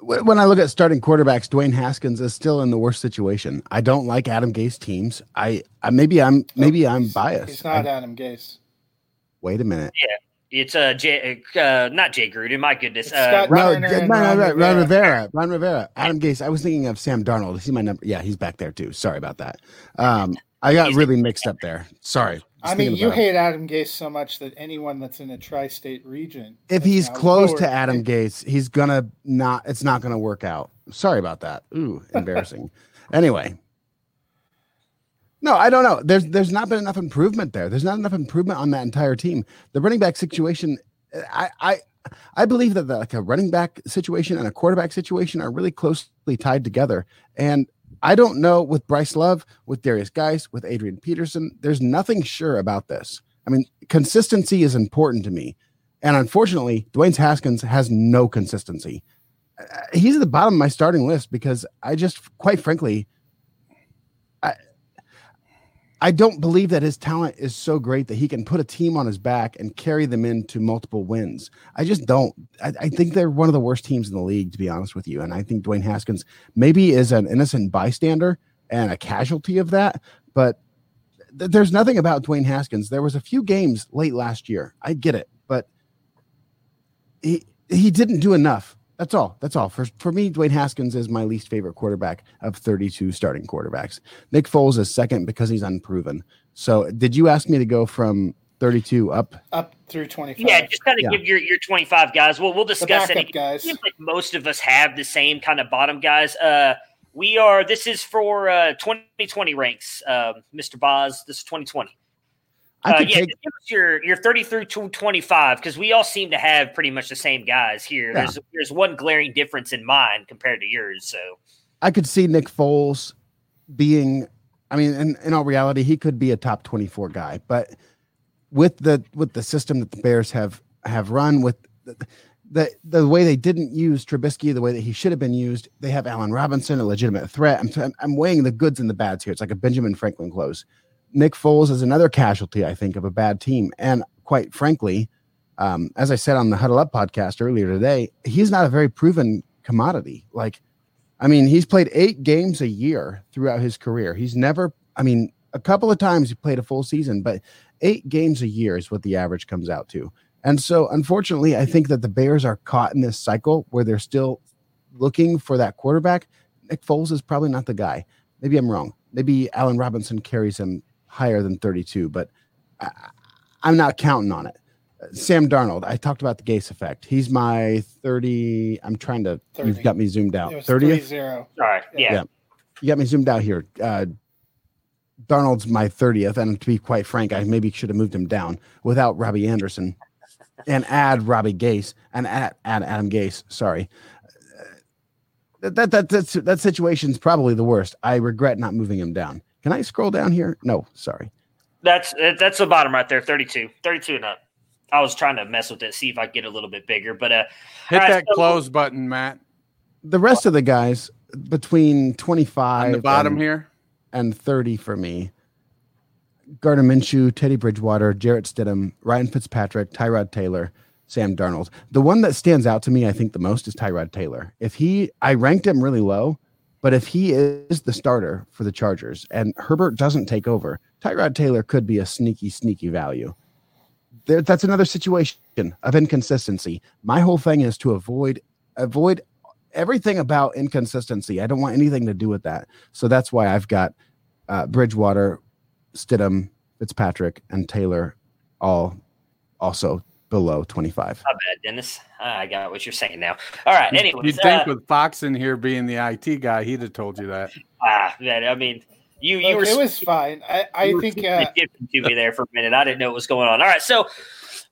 When I look at starting quarterbacks, Dwayne Haskins is still in the worst situation. I don't like Adam Gase teams. I, I maybe I'm maybe I'm biased. He's not I- Adam Gase. wait a minute. It's uh, Jay, uh not Jay Gruden. My goodness, uh, Scott No, Reiner no, no, Ron no, Ron Rivera. Rivera. Ron Rivera. Adam Gase. I was thinking of Sam Darnold. See my number? Yeah, he's back there too. Sorry about that. Um, I got He's- really mixed up there. Sorry. I mean, you about it. hate Adam Gase so much that anyone that's in a tri-state region, if he's close lower. to Adam Gase, he's gonna not. It's not gonna work out. Sorry about that. Ooh, embarrassing. anyway, no, I don't know. There's there's not been enough improvement there. There's not enough improvement on that entire team. The running back situation, I I I believe that the, like a running back situation and a quarterback situation are really closely tied together. And I don't know with Bryce Love, with Derrius Guice, with Adrian Peterson. There's nothing sure about this. I mean, consistency is important to me. And unfortunately, Dwayne Haskins has no consistency. Uh, He's at the bottom of my starting list because I just, quite frankly, I don't believe that his talent is so great that he can put a team on his back and carry them into multiple wins. I just don't. I, I think they're one of the worst teams in the league, to be honest with you. And I think Dwayne Haskins maybe is an innocent bystander and a casualty of that. But th- there's nothing about Dwayne Haskins. There was a few games late last year. I get it, but he he didn't do enough. That's all. That's all. For for me, Dwayne Haskins is my least favorite quarterback of 32 starting quarterbacks. Nick Foles is second because he's unproven. So, did you ask me to go from 32 up? up through 25. yeah, just kind of Yeah. give your your 25 guys. Well, we'll discuss backup it. guys. seems like most of us have the same kind of bottom guys. Uh, we are. This is for uh, 2020 ranks, um, Mr. Boz. This is 2020. I Uh, yeah, take your your 30 through to 25 because we all seem to have pretty much the same guys here. Yeah. There's there's one glaring difference in mine compared to yours. So I could see Nick Foles being I mean in, in all reality he could be a top 24 guy but with the with the system that the Bears have have run with the the, the way they didn't use Trubisky the way that he should have been used they have Allen Robinson a legitimate threat I'm I'm, I'm weighing the goods and the bads here it's like a Benjamin Franklin close Nick Foles is another casualty I think of a bad team and quite frankly um, as I said on the Huddle Up podcast earlier today he's not a very proven commodity like I mean, he's played eight games a year throughout his career. He's never, I mean, a couple of times he played a full season, but eight games a year is what the average comes out to. And so, unfortunately, I think that the Bears are caught in this cycle where they're still looking for that quarterback. Nick Foles is probably not the guy. Maybe I'm wrong. Maybe Allen Robinson carries him higher than 32, but I, I'm not counting on it. Sam Darnold. I talked about the Gase effect. He's my 30. I'm trying to, 30. you've got me zoomed out. It was 30th? 3-0. All right. Yeah. Yeah. You got me zoomed out here. Uh, Darnold's my 30th. And to be quite frank, I maybe should have moved him down without Robbie Anderson and add Robbie Gase and add, add Adam Gase. Sorry. Uh, That, that, that's, that situation's probably the worst. I regret not moving him down. Can I scroll down here? No, sorry. That's that's the bottom right there, 32. 32 and up. I was trying to mess with it, see if I could get a little bit bigger, but uh Hit All right, that so- close button, Matt. The rest of the guys between 25 On the bottom and, here. and 30 for me. Gardner Minshew, Teddy Bridgewater, Jarrett Stidham, Ryan Fitzpatrick, Tyrod Taylor, Sam Darnold. The one that stands out to me, I think, the most is Tyrod Taylor. If he, I ranked him really low, but if he is the starter for the Chargers and Herbert doesn't take over, Tyrod Taylor could be a sneaky, sneaky value. There, that's another situation of inconsistency. My whole thing is to avoid avoid everything about inconsistency. I don't want anything to do with that. So that's why I've got uh, Bridgewater, Stidham, Fitzpatrick, and Taylor all also below 25. not bad, Dennis. I got what you're saying now. All right. Anyways, You'd think uh, with Fox in here being the IT guy, he'd have told you that. ah, man, I mean, you you Look, were it was fine. I, I you were think keeping uh, it different to me there for a minute. I didn't know what was going on. All right, so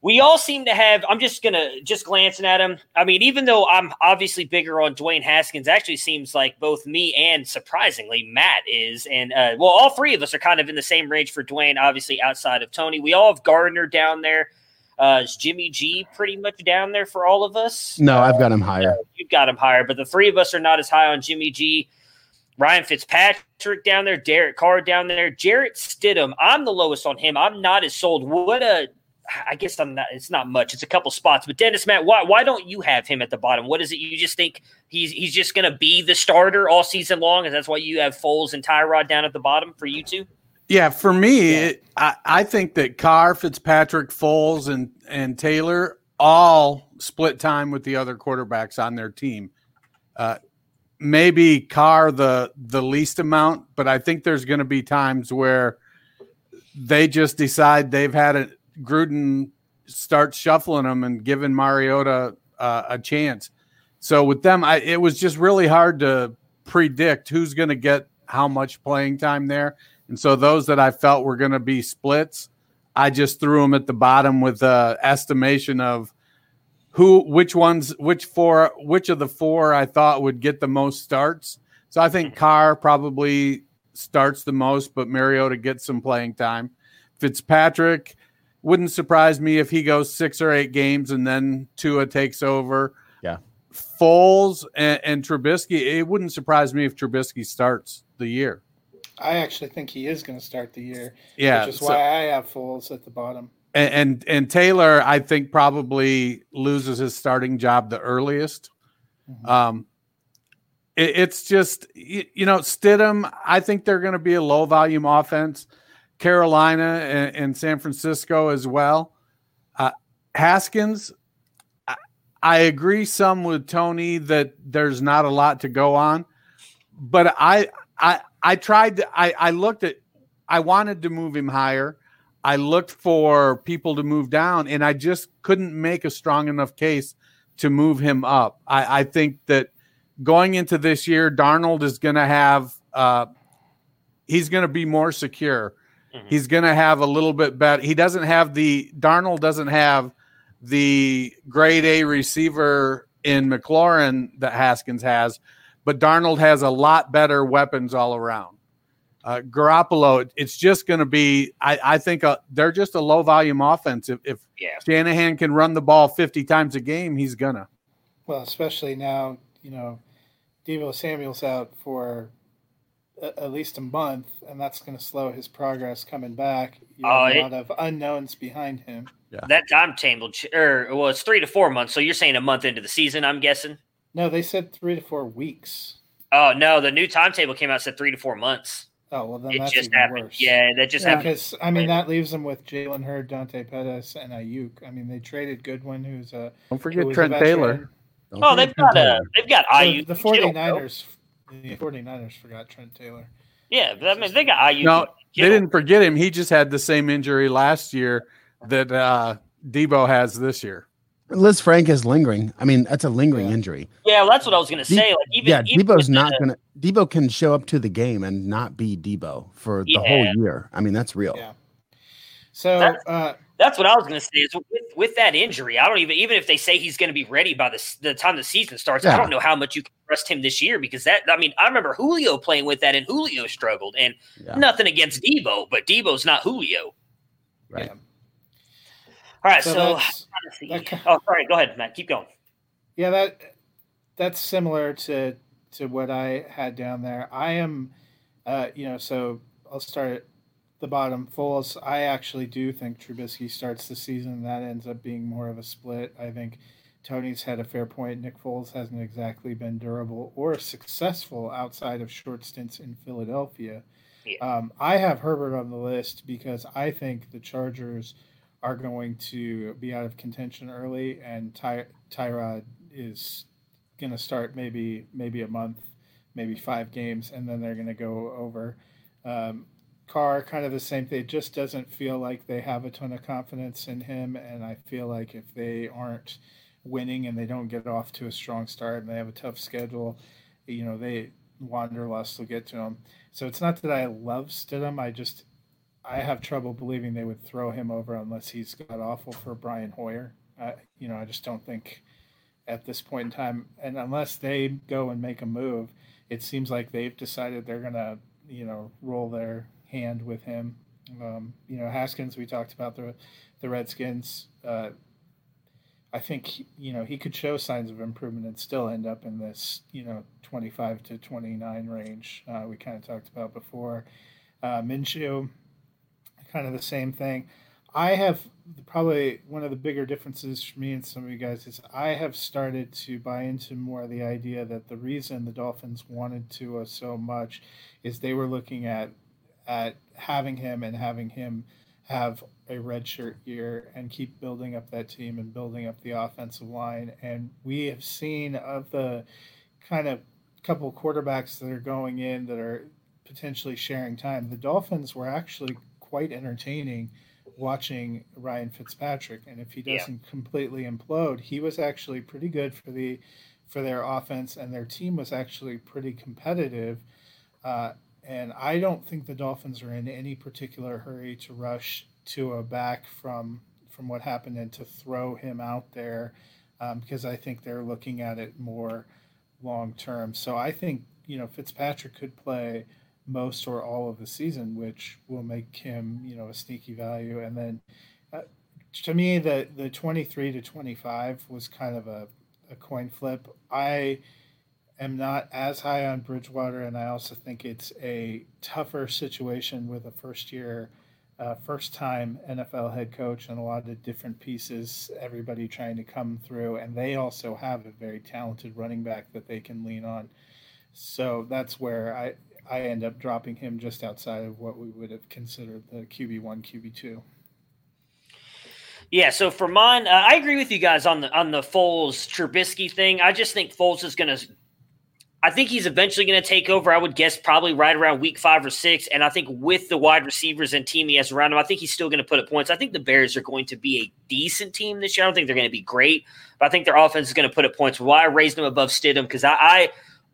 we all seem to have. I'm just gonna just glancing at him. I mean, even though I'm obviously bigger on Dwayne Haskins, actually seems like both me and surprisingly Matt is, and uh, well, all three of us are kind of in the same range for Dwayne. Obviously, outside of Tony, we all have Gardner down there. Uh, is Jimmy G pretty much down there for all of us? No, I've got him higher. You've got him higher, but the three of us are not as high on Jimmy G. Ryan Fitzpatrick down there, Derek Carr down there, Jarrett Stidham. I'm the lowest on him. I'm not as sold. What a, I guess I'm not. It's not much. It's a couple spots. But Dennis, Matt, why why don't you have him at the bottom? What is it? You just think he's he's just going to be the starter all season long, and that's why you have Foles and Tyrod down at the bottom for you two? Yeah, for me, It, I, I think that Carr, Fitzpatrick, Foles, and and Taylor all split time with the other quarterbacks on their team. Uh, maybe Carr the the least amount, but I think there's going to be times where they just decide they've had a Gruden start shuffling them and giving Mariota uh, a chance. So with them, I, it was just really hard to predict who's going to get how much playing time there. And so those that I felt were going to be splits, I just threw them at the bottom with the estimation of who, which ones, which four, which of the four I thought would get the most starts. So I think Carr probably starts the most, but Mariota gets some playing time. Fitzpatrick wouldn't surprise me if he goes six or eight games and then Tua takes over. Yeah. Foles and, and Trubisky, it wouldn't surprise me if Trubisky starts the year. I actually think he is going to start the year. Yeah, which is so- why I have Foles at the bottom. and, and and Taylor, I think probably loses his starting job the earliest. Mhm. Um, it, it's just you, you know Stidham. I think they're going to be a low volume offense. Carolina and, and San Francisco as well. Uh, Haskins, I, I agree some with Tony that there's not a lot to go on, but I I I tried to, I I looked at I wanted to move him higher. I looked for people to move down, and I just couldn't make a strong enough case to move him up. I, I think that going into this year, Darnold is going to have, uh, he's going to be more secure. Mhm. He's going to have a little bit better. He doesn't have the, Darnold doesn't have the grade A receiver in McLaurin that Haskins has, but Darnold has a lot better weapons all around. Uh, Garoppolo, it's just going to be. I, I think uh, they're just a low volume offense. If, if Yeah. Shanahan can run the ball fifty times a game, he's gonna. Well, especially now, you know, Deebo Samuel's out for a, at least a month, and that's going to slow his progress coming back. You Oh, have a it- lot of unknowns behind him. Yeah. That timetable, ch- or well, it's three to four months. So you're saying a month into the season, I'm guessing. No, they said three to four weeks. Oh no, the new timetable came out said three to four months. Oh well, then it that's just even happened. worse. Yeah, that just happened. because I mean that leaves them with Jalen Hurd, Dante Pettis, and Aiyuk. I mean they traded Goodwin, who's a Don't forget Trent. Taylor. Don't Oh, they've got Taylor. a they've got So Aiyuk. the Kittle, bro. 49ers, the 49ers forgot Trent Taylor. Yeah, but I mean they got Aiyuk. No, they didn't forget him. He just had the same injury last year that uh, Deebo has this year. Lisfranc is lingering. I mean, that's a lingering Yeah. injury. Yeah, well, that's what I was going to De- say. Like even yeah, even Deebo's not gonna. Deebo can show up to the game and not be Deebo for the whole year. I mean, that's real. Yeah. So That's- uh, That's what I was going to say. Is with, with that injury, I don't even even if they say he's going to be ready by the the time the season starts. I don't know how much you can trust him this year because that. I mean, I remember Julio playing with that, and Julio struggled. And Yeah. nothing against Deebo, but Deebo's not Julio. Right. All right, So so, that's- let's that oh, sorry. Go ahead, Matt. Keep going. Yeah, that that's similar to to what I had down there. I am, uh, you know, so I'll start at the bottom. Foles. I actually do think Trubisky starts the season. That ends up being more of a split. I think Tony's had a fair point. Nick Foles hasn't exactly been durable or successful outside of short stints in Philadelphia. Yeah. Um, I have Herbert on the list because I think the Chargers are going to be out of contention early, and Ty- Tyrod is going to start maybe maybe a month, maybe five games, and then they're going to go over. Um, Carr, kind of the same thing. It just doesn't feel like they have a ton of confidence in him, and I feel like if they aren't winning and they don't get off to a strong start and they have a tough schedule, you know, they wanderlust will get to them. So it's not that I love Stidham. I just I have trouble believing they would throw him over unless he's got awful for Brian Hoyer. You know, I just don't think at this point in time, and unless they go and make a move, it seems like they've decided they're gonna, you know, roll their hand with him. Um, you know, Haskins, we talked about the the Redskins. Uh, I think you know he could show signs of improvement and still end up in this you know twenty five to twenty nine range. Uh, we kind of talked about before. Uh, Minshew, kind of the same thing. I have probably one of the bigger differences for me and some of you guys is I have started to buy into more of the idea that the reason the Dolphins wanted Tua so much is they were looking at at having him and having him have a redshirt year and keep building up that team and building up the offensive line. And we have seen of the kind of couple quarterbacks that are going in that are potentially sharing time. The Dolphins were actually quite entertaining watching Ryan Fitzpatrick, and if he doesn't completely implode, he was actually pretty good for the for their offense, and their team was actually pretty competitive. Uh, and I don't think the Dolphins are in any particular hurry to rush Tua back from from what happened and to throw him out there um, because I think they're looking at it more long term. So I think you know Fitzpatrick could play most or all of the season, which will make him you know a sneaky value. And then uh, to me, the the twenty three to twenty five was kind of a, a coin flip. I am not as high on Bridgewater, and I also think it's a tougher situation with a first year. Uh, first time NFL head coach and a lot of different pieces, everybody trying to come through. And they also have a very talented running back that they can lean on. So that's where I, I end up dropping him just outside of what we would have considered the QB1, QB2. Yeah, so for mine, uh, I agree with you guys on the on the Foles Trubisky thing. I just think Foles is going to. I think he's eventually going to take over. I would guess probably right around week five or six. And I think with the wide receivers and team he has around him, I think he's still going to put up points. I think the Bears are going to be a decent team this year. I don't think they're going to be great, but I think their offense is going to put up points. Why I raised them above Stidham because I, I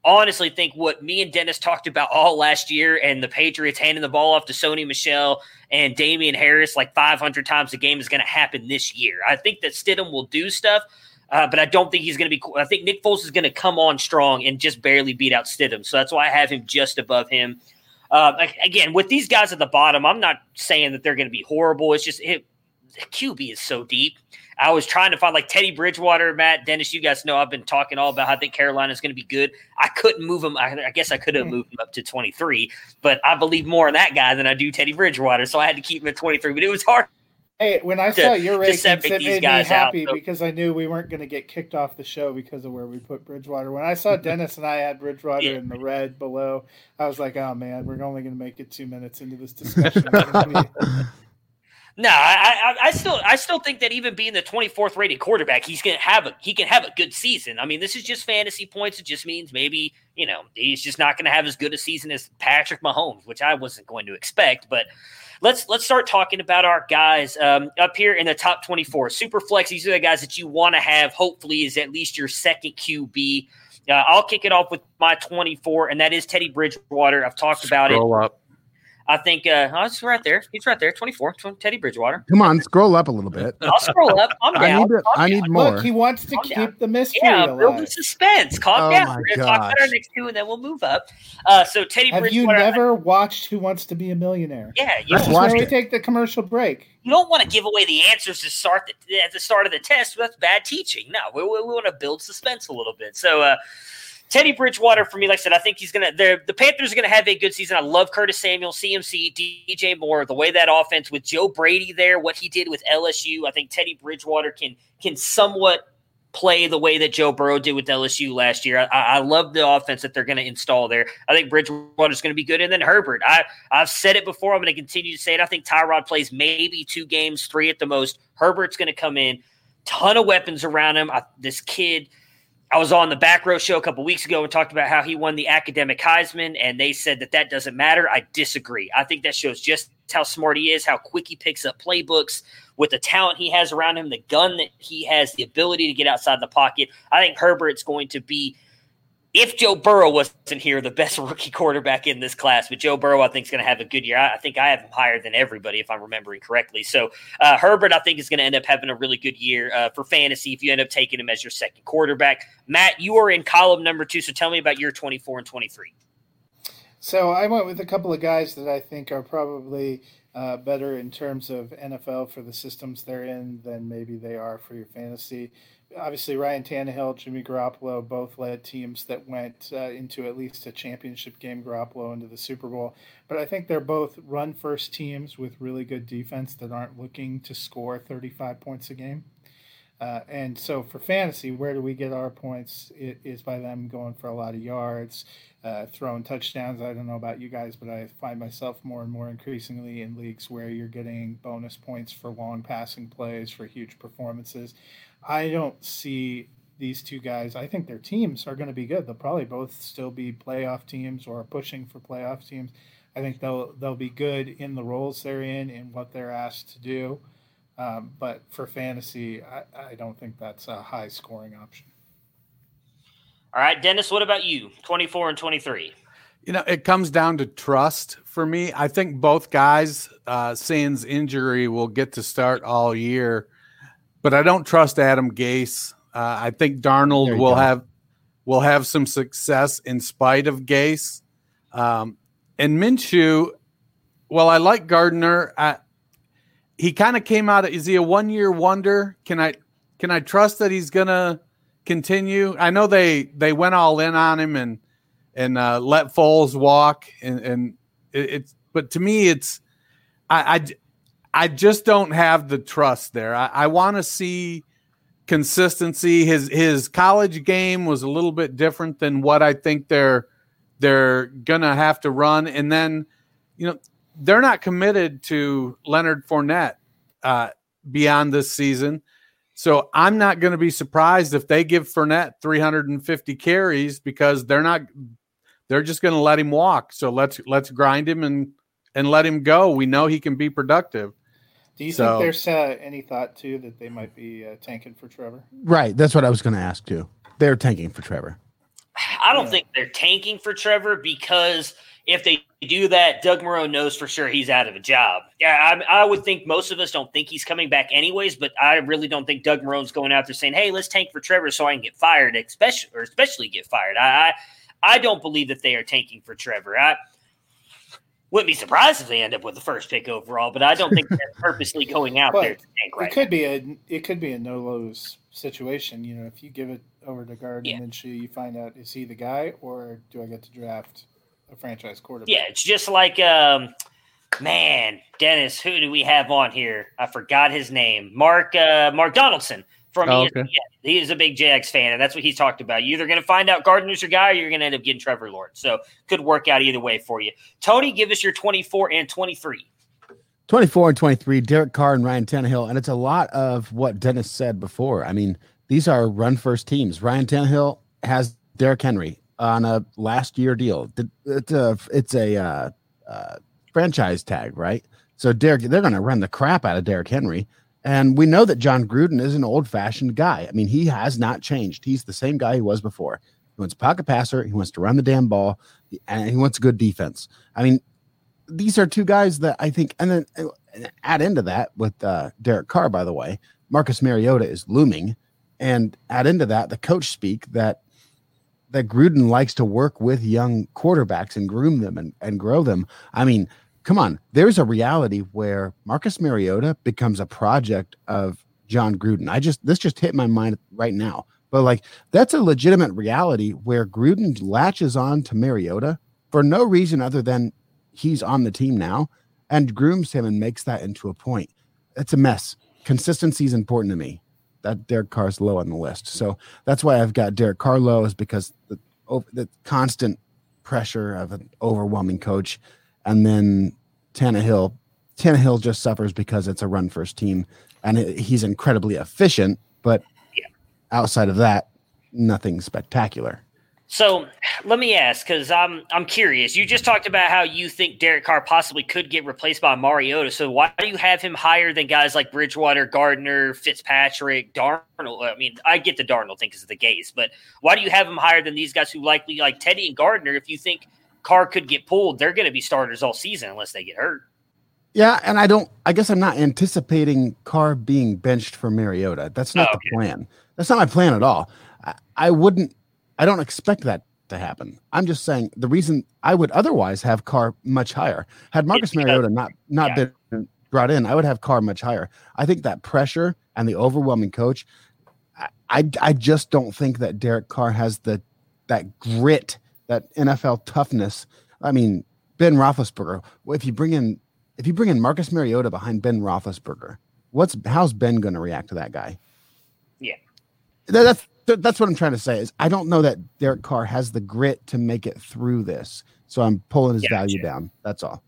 honestly think what me and Dennis talked about all last year and the Patriots handing the ball off to Sony Michel and Damien Harris like 500 times a game is going to happen this year. I think that Stidham will do stuff, uh, but I don't think he's going to be. I think Nick Foles is going to come on strong and just barely beat out Stidham. So that's why I have him just above him. Uh, again, with these guys at the bottom, I'm not saying that they're going to be horrible. It's just it, QB is so deep. I was trying to find like Teddy Bridgewater, Matt Dennis. You guys know I've been talking all about how I think Carolina is going to be good. I couldn't move him. I, I guess I could have hmm. moved him up to 23, but I believe more in that guy than I do Teddy Bridgewater. So I had to keep him at 23. But it was hard. Hey, when I To- saw your to rankings, separate it these made me guys out, happy so- because I knew we weren't going to get kicked off the show because of where we put Bridgewater. When I saw Dennis and I had Bridgewater Yeah. in the red below, I was like, "Oh man, we're only going to make it two minutes into this discussion." No, I, I, I, still, I still think that even being the 24th rated quarterback, he's gonna have a, he can have a good season. I mean, this is just fantasy points. It just means maybe you know he's just not going to have as good a season as Patrick Mahomes, which I wasn't going to expect. But let's let's start talking about our guys um, up here in the top 24. Super flex. These are the guys that you want to have. Hopefully, is at least your second QB. Uh, I'll kick it off with my 24, and that is Teddy Bridgewater. I've talked about it. up. I think uh, oh, it's right there. He's right there, 24, Teddy Bridgewater. Come on, scroll up a little bit. I'll scroll up. I'm down. I need, to, I need more. Look, he wants to Calm keep down. the mystery Yeah, alive. build the suspense. Calm Oh down. We're gonna talk about our next two, and then we'll move up. Uh, so Teddy Have you Bridgewater. never watched Who Wants to Be a Millionaire? yeah, you Let's That's where we it. take the commercial break. you don't want to give away the answers to start the, at the start of the test. That's bad teaching. No, we, we, we want to build suspense a little bit. So. Uh, Teddy Bridgewater, for me, like I said, I think he's gonna. The Panthers are gonna have a good season. I love Curtis Samuel, CMC, DJ Moore, the way that offense with Joe Brady there, what he did with LSU. I think Teddy Bridgewater can can somewhat play the way that Joe Burrow did with LSU last year. I, I love the offense that they're going to install there. I think Bridgewater is going to be good, and then Herbert. I I've said it before. I'm going to continue to say it. I think Tyrod plays maybe two games, three at the most. Herbert's going to come in, ton of weapons around him. I, this kid. I was on the back row show a couple weeks ago and talked about how he won the academic Heisman, and they said that that doesn't matter. I disagree. I think that shows just how smart he is, how quick he picks up playbooks with the talent he has around him, the gun that he has, the ability to get outside the pocket. I think Herbert's going to be, if Joe Burrow wasn't here, the best rookie quarterback in this class. But Joe Burrow, I think, is going to have a good year. I, I think I have him higher than everybody, if I'm remembering correctly. So uh, Herbert, I think, is going to end up having a really good year uh, for fantasy if you end up taking him as your second quarterback. Matt, you are in column number two, so tell me about your 24 and 23. So I went with a couple of guys that I think are probably uh, better in terms of NFL for the systems they're in than maybe they are for your fantasy. Obviously, Ryan Tannehill, Jimmy Garoppolo both led teams that went uh, into at least a championship game. Garoppolo into the Super Bowl, but I think they're both run first teams with really good defense that aren't looking to score 35 points a game. Uh, and so for fantasy, where do we get our points? It is by them going for a lot of yards, uh, throwing touchdowns. I don't know about you guys, but I find myself more and more increasingly in leagues where you're getting bonus points for long passing plays, for huge performances. I don't see these two guys. I think their teams are going to be good. They'll probably both still be playoff teams or pushing for playoff teams. I think they'll they'll be good in the roles they're in and what they're asked to do. Um, but for fantasy, I, I don't think that's a high scoring option. All right, Dennis, what about you? 24 and 23. You know, it comes down to trust for me. I think both guys, uh, Sands injury will get to start all year, but I don't trust Adam Gase. Uh, I think Darnold will go. have will have some success in spite of Gase. Um, and Minshew, well, I like Gardner. I, he kind of came out. Is he a one year wonder? Can I can I trust that he's gonna continue? I know they they went all in on him and and uh, let Foles walk and and it, it's but to me it's I I, just don't have the trust there. I, I want to see consistency. His his college game was a little bit different than what I think they're they're gonna have to run. And then, you know, they're not committed to Leonard Fournette uh, beyond this season. So I'm not going to be surprised if they give Fournette 350 carries because they're not they're just going to let him walk. So let's let's grind him and and let him go. We know he can be productive. Do you So- think there's uh, any thought too that they might be uh, tanking for Trevor? Right. That's what I was going to ask too. They're tanking for Trevor. I don't Yeah. think they're tanking for Trevor because if they do that, Doug Marrone knows for sure he's out of a job. Yeah, I, I would think most of us don't think he's coming back anyways, but I really don't think Doug Marrone's going out there saying, "Hey, let's tank for Trevor so I can get fired," especially or especially get fired. I, I I don't believe that they are tanking for Trevor. I wouldn't be surprised if they end up with the first pick overall, but I don't think they're purposely going out Well, there to tank right it could be a it could be a no lose situation. You know, if you give it over to Gardner Yeah. and Minshew, you find out is he the guy or do I get to draft a franchise quarterback? Yeah, it's just like um man, Dennis, who do we have on here? I forgot his name. Mark uh Mark Donaldson from Oh, ESPN. okay. He is a big Jags fan, and that's what he's talked about. You're either gonna find out Gardner's your guy or you're gonna end up getting Trevor Lawrence. So could work out either way for you. Tony, give us your 24 and 23. 24 and 23, Derek Carr and Ryan Tannehill. And it's a lot of what Dennis said before. I mean, these are run first teams. Ryan Tannehill has Derrick Henry on a last year deal. It's a, it's a uh, uh, franchise tag, right? So Derek, they're going to run the crap out of Derrick Henry. And we know that Jon Gruden is an old fashioned guy. I mean, he has not changed. He's the same guy he was before. He wants a pocket passer. He wants to run the damn ball, and he wants good defense. I mean, these are two guys that I think, and then add into that with uh, Derek Carr, by the way, Marcus Mariota is looming, and add into that the coach speak that that Gruden likes to work with young quarterbacks and groom them and, and grow them. I mean, come on, there's a reality where Marcus Mariota becomes a project of Jon Gruden. I just this just hit my mind right now. But like that's a legitimate reality where Gruden latches on to Mariota for no reason other than he's on the team now and grooms him and makes that into a point. It's a mess. Consistency is important to me. That Derek Carr's low on the list. So that's why I've got Derek Carr low is because the the constant pressure of an overwhelming coach and then Tannehill, Tannehill just suffers because it's a run first team, and he's incredibly efficient. But outside of that, nothing spectacular. So let me ask, because I'm I'm curious. You just talked about how you think Derek Carr possibly could get replaced by Mariota. So why do you have him higher than guys like Bridgewater, Gardner, Fitzpatrick, Darnold? I mean, I get the Darnold thing because of the Gase, but why do you have him higher than these guys who likely like Teddy and Gardner? If you think Carr could get pulled, they're going to be starters all season unless they get hurt. Yeah, and I don't. I guess I'm not anticipating Carr being benched for Mariota. That's not oh, okay. the plan. That's not my plan at all. I, I wouldn't. I don't expect that to happen. I'm just saying the reason I would otherwise have Carr much higher had Marcus Mariota not not yeah. been brought in, I would have Carr much higher. I think that pressure and the overwhelming coach. I, I, I just don't think that Derek Carr has the that grit that NFL toughness. I mean, Ben Roethlisberger. If you bring in if you bring in Marcus Mariota behind Ben Roethlisberger, what's how's Ben going to react to that guy? Yeah, that's that's what I'm trying to say. Is I don't know that Derek Carr has the grit to make it through this, so I'm pulling his value down. That's all.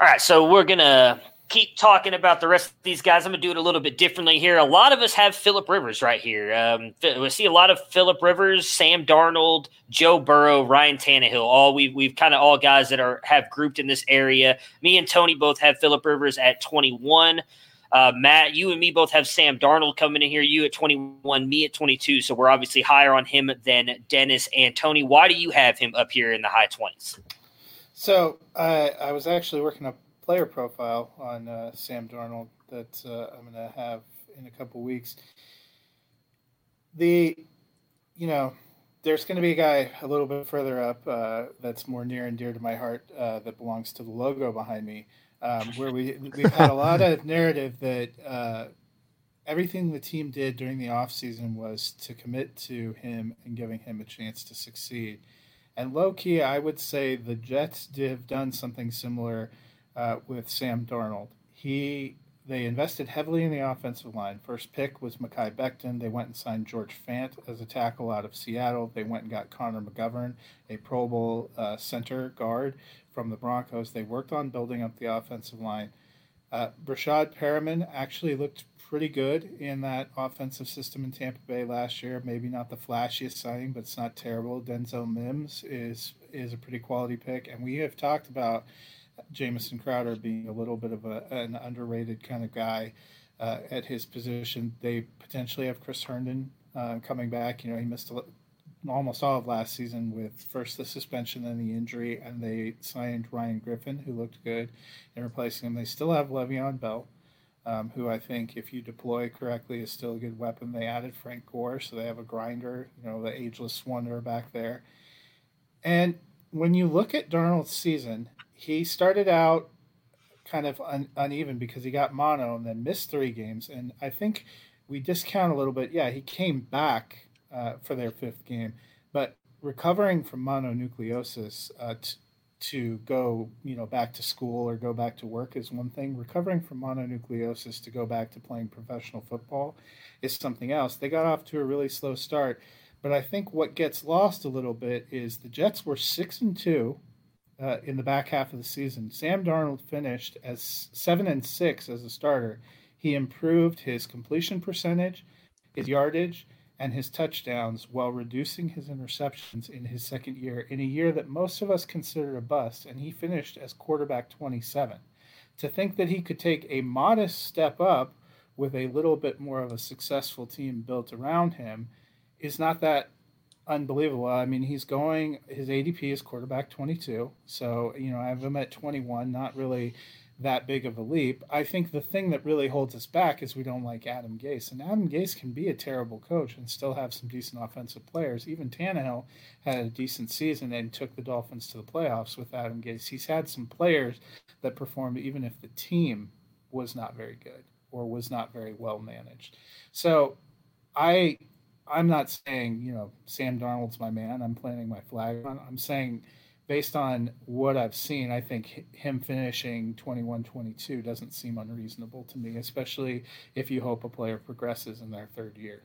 All right, so we're gonna keep talking about the rest of these guys. I'm to do it a little bit differently here. A lot of us have Philip Rivers right here. Um, we see a lot of Philip Rivers, Sam Darnold, Joe Burrow, Ryan Tannehill. All we've we've kind of all guys that are have grouped in this area. Me and Tony both have Philip Rivers at 21. Uh, Matt, you and me both have Sam Darnold coming in here. You at 21, me at 22. So we're obviously higher on him than Dennis and Tony. Why do you have him up here in the high 20s? So I was actually working up player profile on uh, Sam Darnold that uh, I'm going to have in a couple weeks. The, you know, there's going to be a guy a little bit further up uh, that's more near and dear to my heart uh, that belongs to the logo behind me, um, where we we've had a lot of narrative that uh, everything the team did during the offseason was to commit to him and giving him a chance to succeed. And low key, I would say the Jets have done something similar uh, with Sam Darnold. He they invested heavily in the offensive line. First pick was Mekhi Becton. They went and signed George Fant as a tackle out of Seattle. They went and got Connor McGovern, a Pro Bowl uh, center guard from the Broncos. They worked on building up the offensive line. Uh, Breshad Perriman actually looked pretty good in that offensive system in Tampa Bay last year. Maybe not the flashiest signing, but it's not terrible. Denzel Mims is is a pretty quality pick, and we have talked about Jamison Crowder being a little bit of a, an underrated kind of guy uh, at his position. They potentially have Chris Herndon uh, coming back. You know, he missed a, almost all of last season with first the suspension and the injury, and they signed Ryan Griffin, who looked good, in replacing him. They still have Le'Veon Bell. Um, who I think, if you deploy correctly, is still a good weapon. They added Frank Gore, so they have a grinder, you know, the ageless wonder back there. And when you look at Darnold's season, he started out kind of un- uneven because he got mono and then missed three games. And I think we discount a little bit. Yeah, he came back uh, for their fifth game, but recovering from mononucleosis uh, t- to go, you know, back to school or go back to work is one thing. Recovering from mononucleosis to go back to playing professional football is something else. They got off to a really slow start, but I think what gets lost a little bit is the Jets were six and two uh, in the back half of the season. Sam Darnold finished as seven and six as a starter. He improved his completion percentage, his yardage, and his touchdowns while reducing his interceptions in his second year in a year that most of us consider a bust, and he finished as quarterback 27. To think that he could take a modest step up with a little bit more of a successful team built around him is not that unbelievable. I mean, he's going, his ADP is quarterback 22. So, you know, I have him at 21, not really that big of a leap. I think the thing that really holds us back is we don't like Adam Gase. And Adam Gase can be a terrible coach and still have some decent offensive players. Even Tannehill had a decent season and took the Dolphins to the playoffs with Adam Gase. He's had some players that performed even if the team was not very good or was not very well managed. So I I'm not saying, you know, Sam Darnold's my man. I'm planting my flag. I'm saying based on what I've seen, I think him finishing 21 22 doesn't seem unreasonable to me, especially if you hope a player progresses in their third year.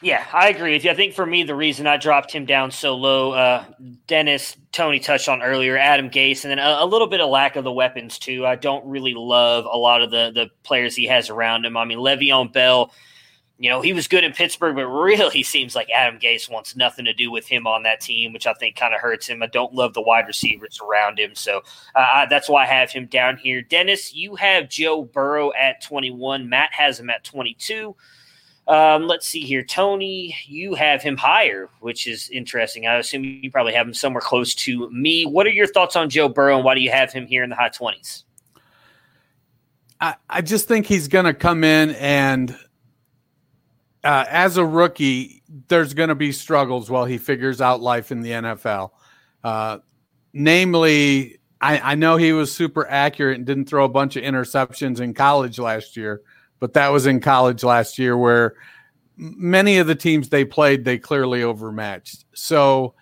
Yeah, I agree with you. I think for me, the reason I dropped him down so low, uh, Dennis, Tony touched on earlier, Adam Gase, and then a, a, little bit of lack of the weapons too. I don't really love a lot of the the players he has around him. I mean, Le'Veon Bell you know, he was good in Pittsburgh, but really seems like Adam Gase wants nothing to do with him on that team, which I think kind of hurts him. I don't love the wide receivers around him. So uh, that's why I have him down here. Dennis, you have Joe Burrow at 21. Matt has him at 22. Um, let's see here. Tony, you have him higher, which is interesting. I assume you probably have him somewhere close to me. What are your thoughts on Joe Burrow and why do you have him here in the high 20s? I, I just think he's going to come in and – uh, as a rookie, there's going to be struggles while he figures out life in the NFL. Uh, namely, I, I, know he was super accurate and didn't throw a bunch of interceptions in college last year, but that was in college last year where many of the teams they played, they clearly overmatched. So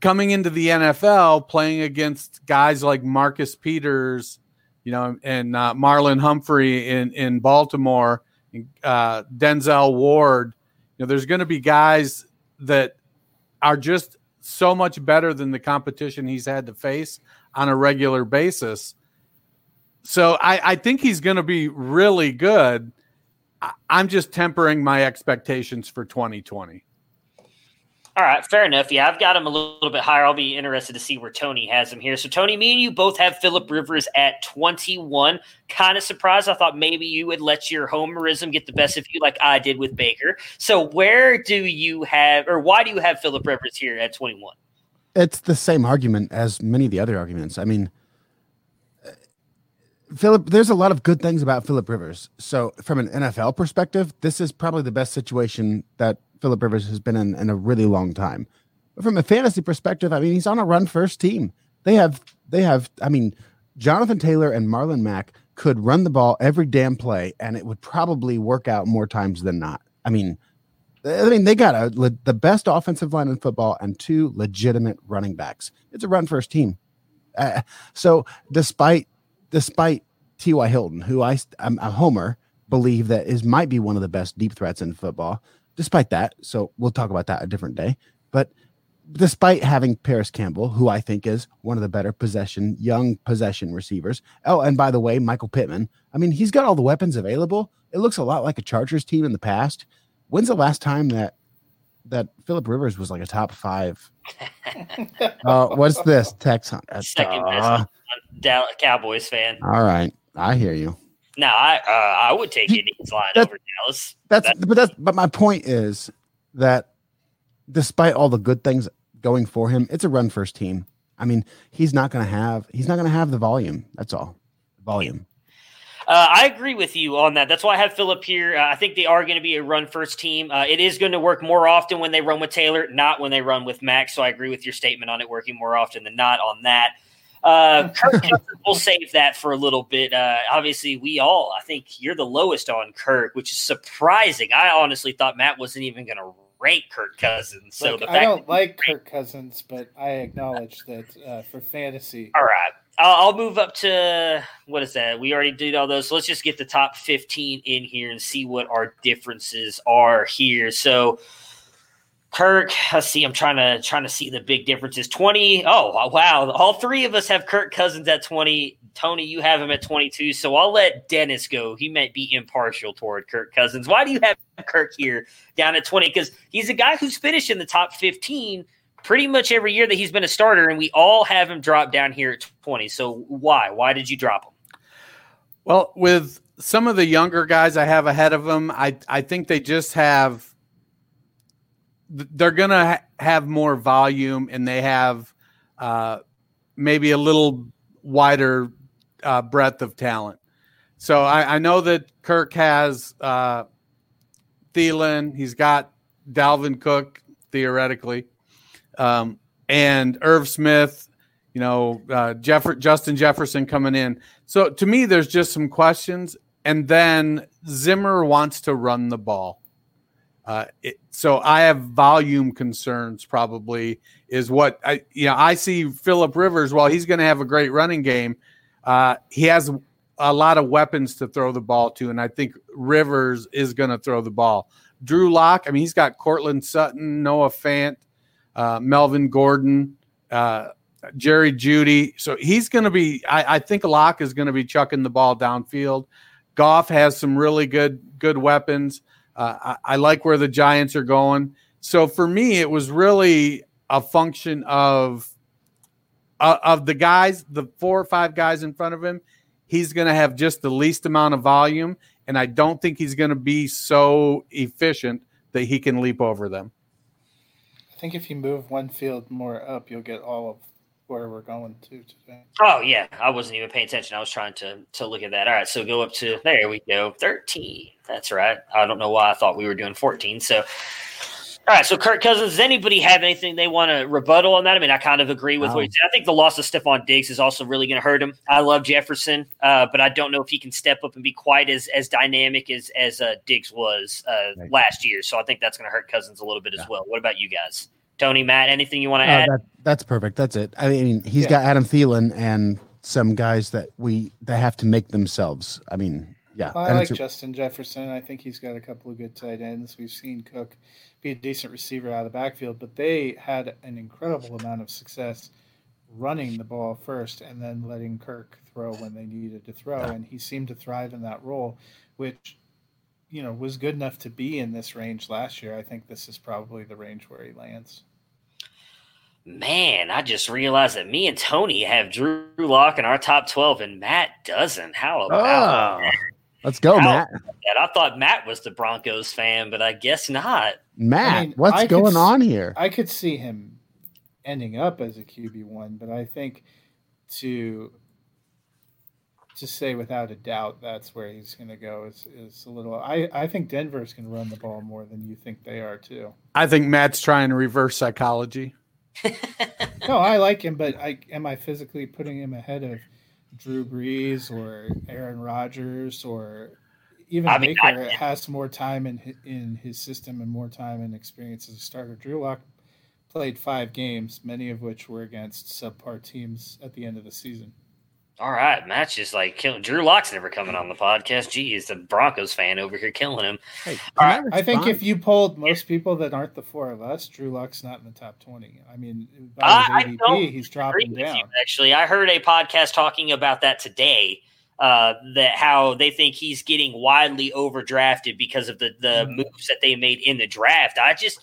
coming into the NFL, playing against guys like Marcus Peters, you know, and uh, Marlon Humphrey in, in Baltimore – uh, Denzel Ward. You know, there's going to be guys that are just so much better than the competition he's had to face on a regular basis. So I, I think he's going to be really good. I'm just tempering my expectations for 2020. All right, fair enough. Yeah, I've got him a little bit higher. I'll be interested to see where Tony has him here. So, Tony, me and you both have Philip Rivers at 21. Kind of surprised. I thought maybe you would let your homerism get the best of you, like I did with Baker. So, where do you have, or why do you have Philip Rivers here at 21? It's the same argument as many of the other arguments. I mean, Philip, there's a lot of good things about Philip Rivers. So, from an NFL perspective, this is probably the best situation that Philip Rivers has been in in a really long time. But from a fantasy perspective, I mean, he's on a run first team. They have they have I mean, Jonathan Taylor and Marlon Mack could run the ball every damn play and it would probably work out more times than not. I mean, I mean, they got a, the best offensive line in football and two legitimate running backs. It's a run first team. Uh, so despite despite T.Y. Hilton, who I I'm a homer, believe that is might be one of the best deep threats in football despite that, so we'll talk about that a different day. But despite having Parris Campbell, who I think is one of the better possession, young possession receivers. Oh, and by the way, Michael Pittman. I mean, he's got all the weapons available. It looks a lot like a Chargers team in the past. When's the last time that that Philip Rivers was like a top five? uh, what's this? Texan. Uh, Second best Dallas Cowboys fan. All right, I hear you. No, I uh, I would take Indians line that, over Dallas. That's that, but that's but my point is that despite all the good things going for him, it's a run first team. I mean, he's not going to have he's not going to have the volume. That's all. Volume. Uh, I agree with you on that. That's why I have Philip here. Uh, I think they are going to be a run first team. Uh, it is going to work more often when they run with Taylor, not when they run with Max. So I agree with your statement on it working more often than not on that. Uh, Kirk, we'll save that for a little bit. Uh, obviously, we all, I think you're the lowest on Kirk, which is surprising. I honestly thought Matt wasn't even going to rank Kirk Cousins. So Look, the I don't like Kirk Cousins, but I acknowledge that uh, for fantasy. All right. I'll, I'll, move up to what is that? We already did all those. So let's just get the top 15 in here and see what our differences are here. So Kirk, let's see. I'm trying to trying to see the big differences. Twenty. Oh wow! All three of us have Kirk Cousins at twenty. Tony, you have him at 22. So I'll let Dennis go. He might be impartial toward Kirk Cousins. Why do you have Kirk here down at 20? Because he's a guy who's finished in the top 15 pretty much every year that he's been a starter, and we all have him drop down here at 20. So why? Why did you drop him? Well, with some of the younger guys I have ahead of him, I I think they just have they're going to ha- have more volume and they have uh, maybe a little wider uh, breadth of talent. So I, I, know that Kirk has uh, Thielen. He's got Dalvin Cook theoretically, um, and Irv Smith. You know, uh, Jeff- Justin Jefferson coming in. So to me, there's just some questions. And then Zimmer wants to run the ball. Uh, it, so I have volume concerns. Probably is what I you know I see Philip Rivers. While he's going to have a great running game, uh, he has a lot of weapons to throw the ball to, and I think Rivers is going to throw the ball. Drew Lock, I mean, he's got Courtland Sutton, Noah Fant, uh, Melvin Gordon, uh, Jerry Jeudy. So he's going to be. I, I think Lock is going to be chucking the ball downfield. Goff has some really good good weapons. Uh, I, I, like where the Giants are going. So for me, it was really a function of uh, of the guys, the four or five guys in front of him. He's going to have just the least amount of volume, and I don't think he's going to be so efficient that he can leap over them. I think if you move one field more up, you'll get all of where we're going to today. Oh yeah, I wasn't even paying attention. I was trying to to look at that. All right, so go up to there we go, thirteen. That's right. I don't know why I thought we were doing fourteen. So. All right, so Kirk Cousins. Does anybody have anything they want to rebuttal on that? I mean, I kind of agree with what you said. I think the loss of Stefon Diggs is also really going to hurt him. I love Jefferson, uh, but I don't know if he can step up and be quite as as dynamic as as uh, Diggs was uh, right. last year. So I think that's going to hurt Cousins a little bit as well. What about you guys? Tony, Matt, anything you want to oh, add? That, that's perfect. That's it. I mean, he's yeah. got Adam Thielen and some guys that we that have to make themselves. I mean, yeah. I like Justin Jefferson. I think he's got a couple of good tight ends. We've seen Cook be a decent receiver out of the backfield, but they had an incredible amount of success running the ball first and then letting Kirk throw when they needed to throw, yeah. and he seemed to thrive in that role, which you know was good enough to be in this range last year. I think this is probably the range where he lands. Man, I just realized that me and Tony have Drew Lock in our top 12 and Matt doesn't. How about oh, Let's go, How Matt. I thought Matt was the Broncos fan, but I guess not. Matt, I mean, what's I going could, on here? I could see him ending up as a QB1, but I think to to say without a doubt that's where he's going to go is, is a little. I, I think Denver's going to run the ball more than you think they are, too. I think Matt's trying to reverse psychology no, I like him, but I am I physically putting him ahead of Drew Brees or Aaron Rodgers or even I mean, Baker I, has more time in in his system and more time and experience as a starter. Drew Lock played five games, many of which were against subpar teams at the end of the season. All right, Matt's just like killing. Drew Lock's never coming on the podcast. Gee, he's the Broncos fan over here killing him. Hey, I, I think if you polled most people that aren't the four of us, Drew Lock's not in the top twenty. I mean, by his ADP, he's dropping down. You, actually, I heard a podcast talking about that today. Uh, that how they think he's getting widely overdrafted because of the the mm. moves that they made in the draft. I just,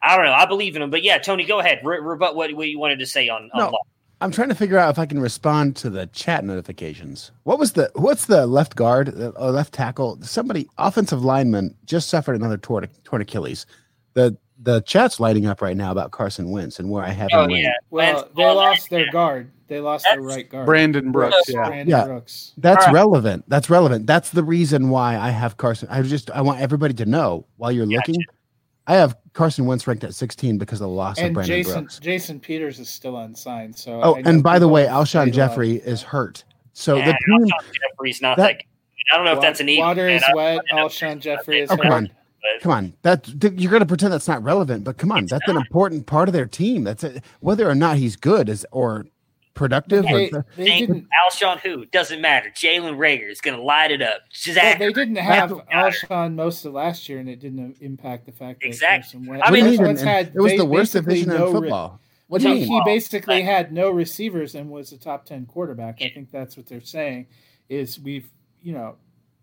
I don't know. I believe in him, but yeah, Tony, go ahead. Re- rebut what, what you wanted to say on, on no. Lock. I'm trying to figure out if I can respond to the chat notifications. What was the what's the left guard or uh, left tackle? Somebody offensive lineman just suffered another torn, torn Achilles. The the chat's lighting up right now about Carson Wentz and where I have oh, him. Yeah. Well, they lost their guard. They lost their right guard. Brandon Brooks. Yeah, Brandon yeah. Brooks. That's right. relevant. That's relevant. That's the reason why I have Carson. I just I want everybody to know while you're gotcha. looking I have Carson Wentz ranked at 16 because of the loss and of Brandon Jason, Brooks. Jason Peters is still unsigned. So oh, and by the way, Alshon Jeffery is hurt. So yeah, the team, Alshon Jeffery's not that. I don't know if that's an water is wet. Alshon Jeffery is. Oh, come on. Come on, that you're going to pretend that's not relevant, but come on, that's an important part of their team. That's a, whether or not he's good is or productive. They, or- they didn't. Alshon who doesn't matter. Jalen Reagor is going to light it up. Well, they didn't have Doesn't. Alshon most of last year, and it didn't impact the fact that Exactly. Carson Wentz- I What do you mean, mean? Carson Wentz And had it was the worst basically division in no re- football. What do he, you mean? he basically Right. had no receivers and was a top ten quarterback. I think that's what they're saying. Is we've you know,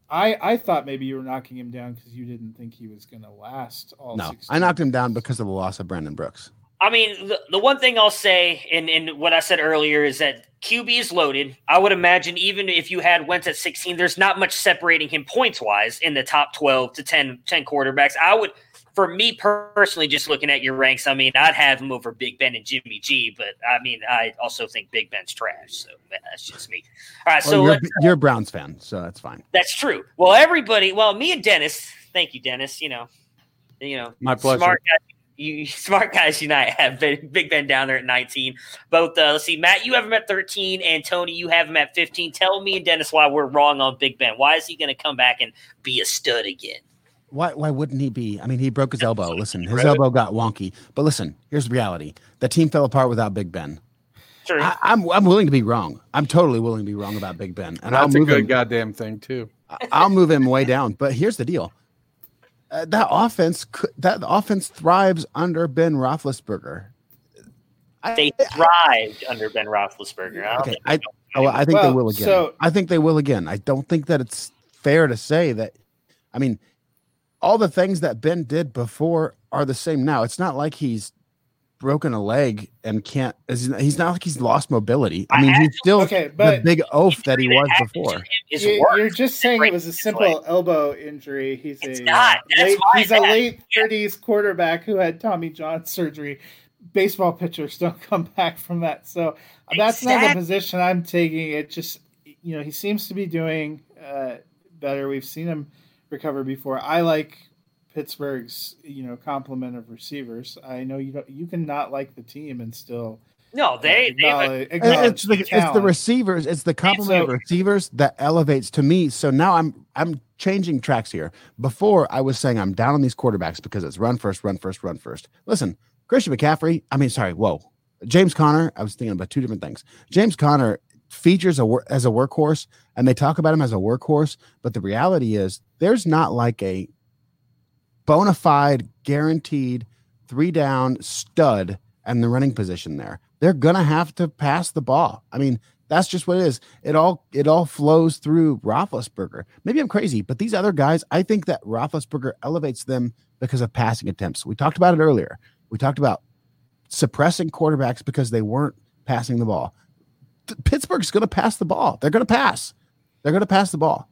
I I thought maybe you were knocking him down because you didn't think he was going to last all. No, 16. I knocked him down because of the loss of Brandon Brooks. I mean, the, the one thing I'll say, and, and what I said earlier, is that QB is loaded. I would imagine even if you had Wentz at 16, there's not much separating him points wise in the top 12 to 10, 10 quarterbacks. I would, for me personally, just looking at your ranks, I mean, I'd have him over Big Ben and Jimmy G, but I mean, I also think Big Ben's trash. So that's just me. All right. Well, so you're, you're a Browns fan, so that's fine. that's true. Well, everybody, well, me and Dennis, thank you, Dennis, you know, you know, My pleasure. Smart guys, you smart guys unite have Big Big Ben down there at 19. Both uh, let's see, Matt, you have him at 13, and Tony, you have him at 15. Tell me and Dennis why we're wrong on Big Ben. Why is he going to come back and be a stud again? Why, why wouldn't he be? I mean, he broke his elbow. Listen, his elbow got wonky. But listen, here's the reality: the team fell apart without Big Ben. Sure. I, I'm I'm willing to be wrong. I'm totally willing to be wrong about Big Ben, and I'll That's a good him. goddamn thing too. I'll move him way down. But here's the deal: uh, that offense, could, that offense thrives under Ben Roethlisberger. I, they thrived under Ben Roethlisberger. I okay, think I, they oh, I think they will again. so- I think they will again. I don't think that it's fair to say that. I mean, all the things that Ben did before are the same now. It's not like he's broken a leg and can't. He's not like he's lost mobility. I I mean, he's actually- still Okay, but the big oaf that he was before. you, worse. you're just saying it was a simple like- elbow injury. He's It's a not. uh, late, why he's a late thirties quarterback who had Tommy John surgery. Baseball pitchers don't come back from that, so that's not the position I'm taking. It just you know he seems to be doing uh, better. We've seen him recover before. I like Pittsburgh's you know complement of receivers. I know you don't, you cannot like the team and still No, uh, they they have a acknowledge, And it's the, it's the receivers, it's the complement of receivers that elevates to me. So now I'm I'm changing tracks here. Before I was saying I'm down on these quarterbacks because it's run first, run first, run first. Listen, Christian McCaffrey. I mean, sorry, whoa, James Conner. I was thinking about two different things. James Conner features a wor- as a workhorse, and they talk about him as a workhorse. But the reality is, there's not like a bona fide, guaranteed three down stud and the running position there. They're gonna have to pass the ball. I mean, that's just what it is. It all it all flows through Roethlisberger. Maybe I'm crazy, but these other guys, I think that Roethlisberger elevates them because of passing attempts. We talked about it earlier. We talked about suppressing quarterbacks because they weren't passing the ball. Pittsburgh's going to pass the ball. They're going to pass. They're going to pass the ball.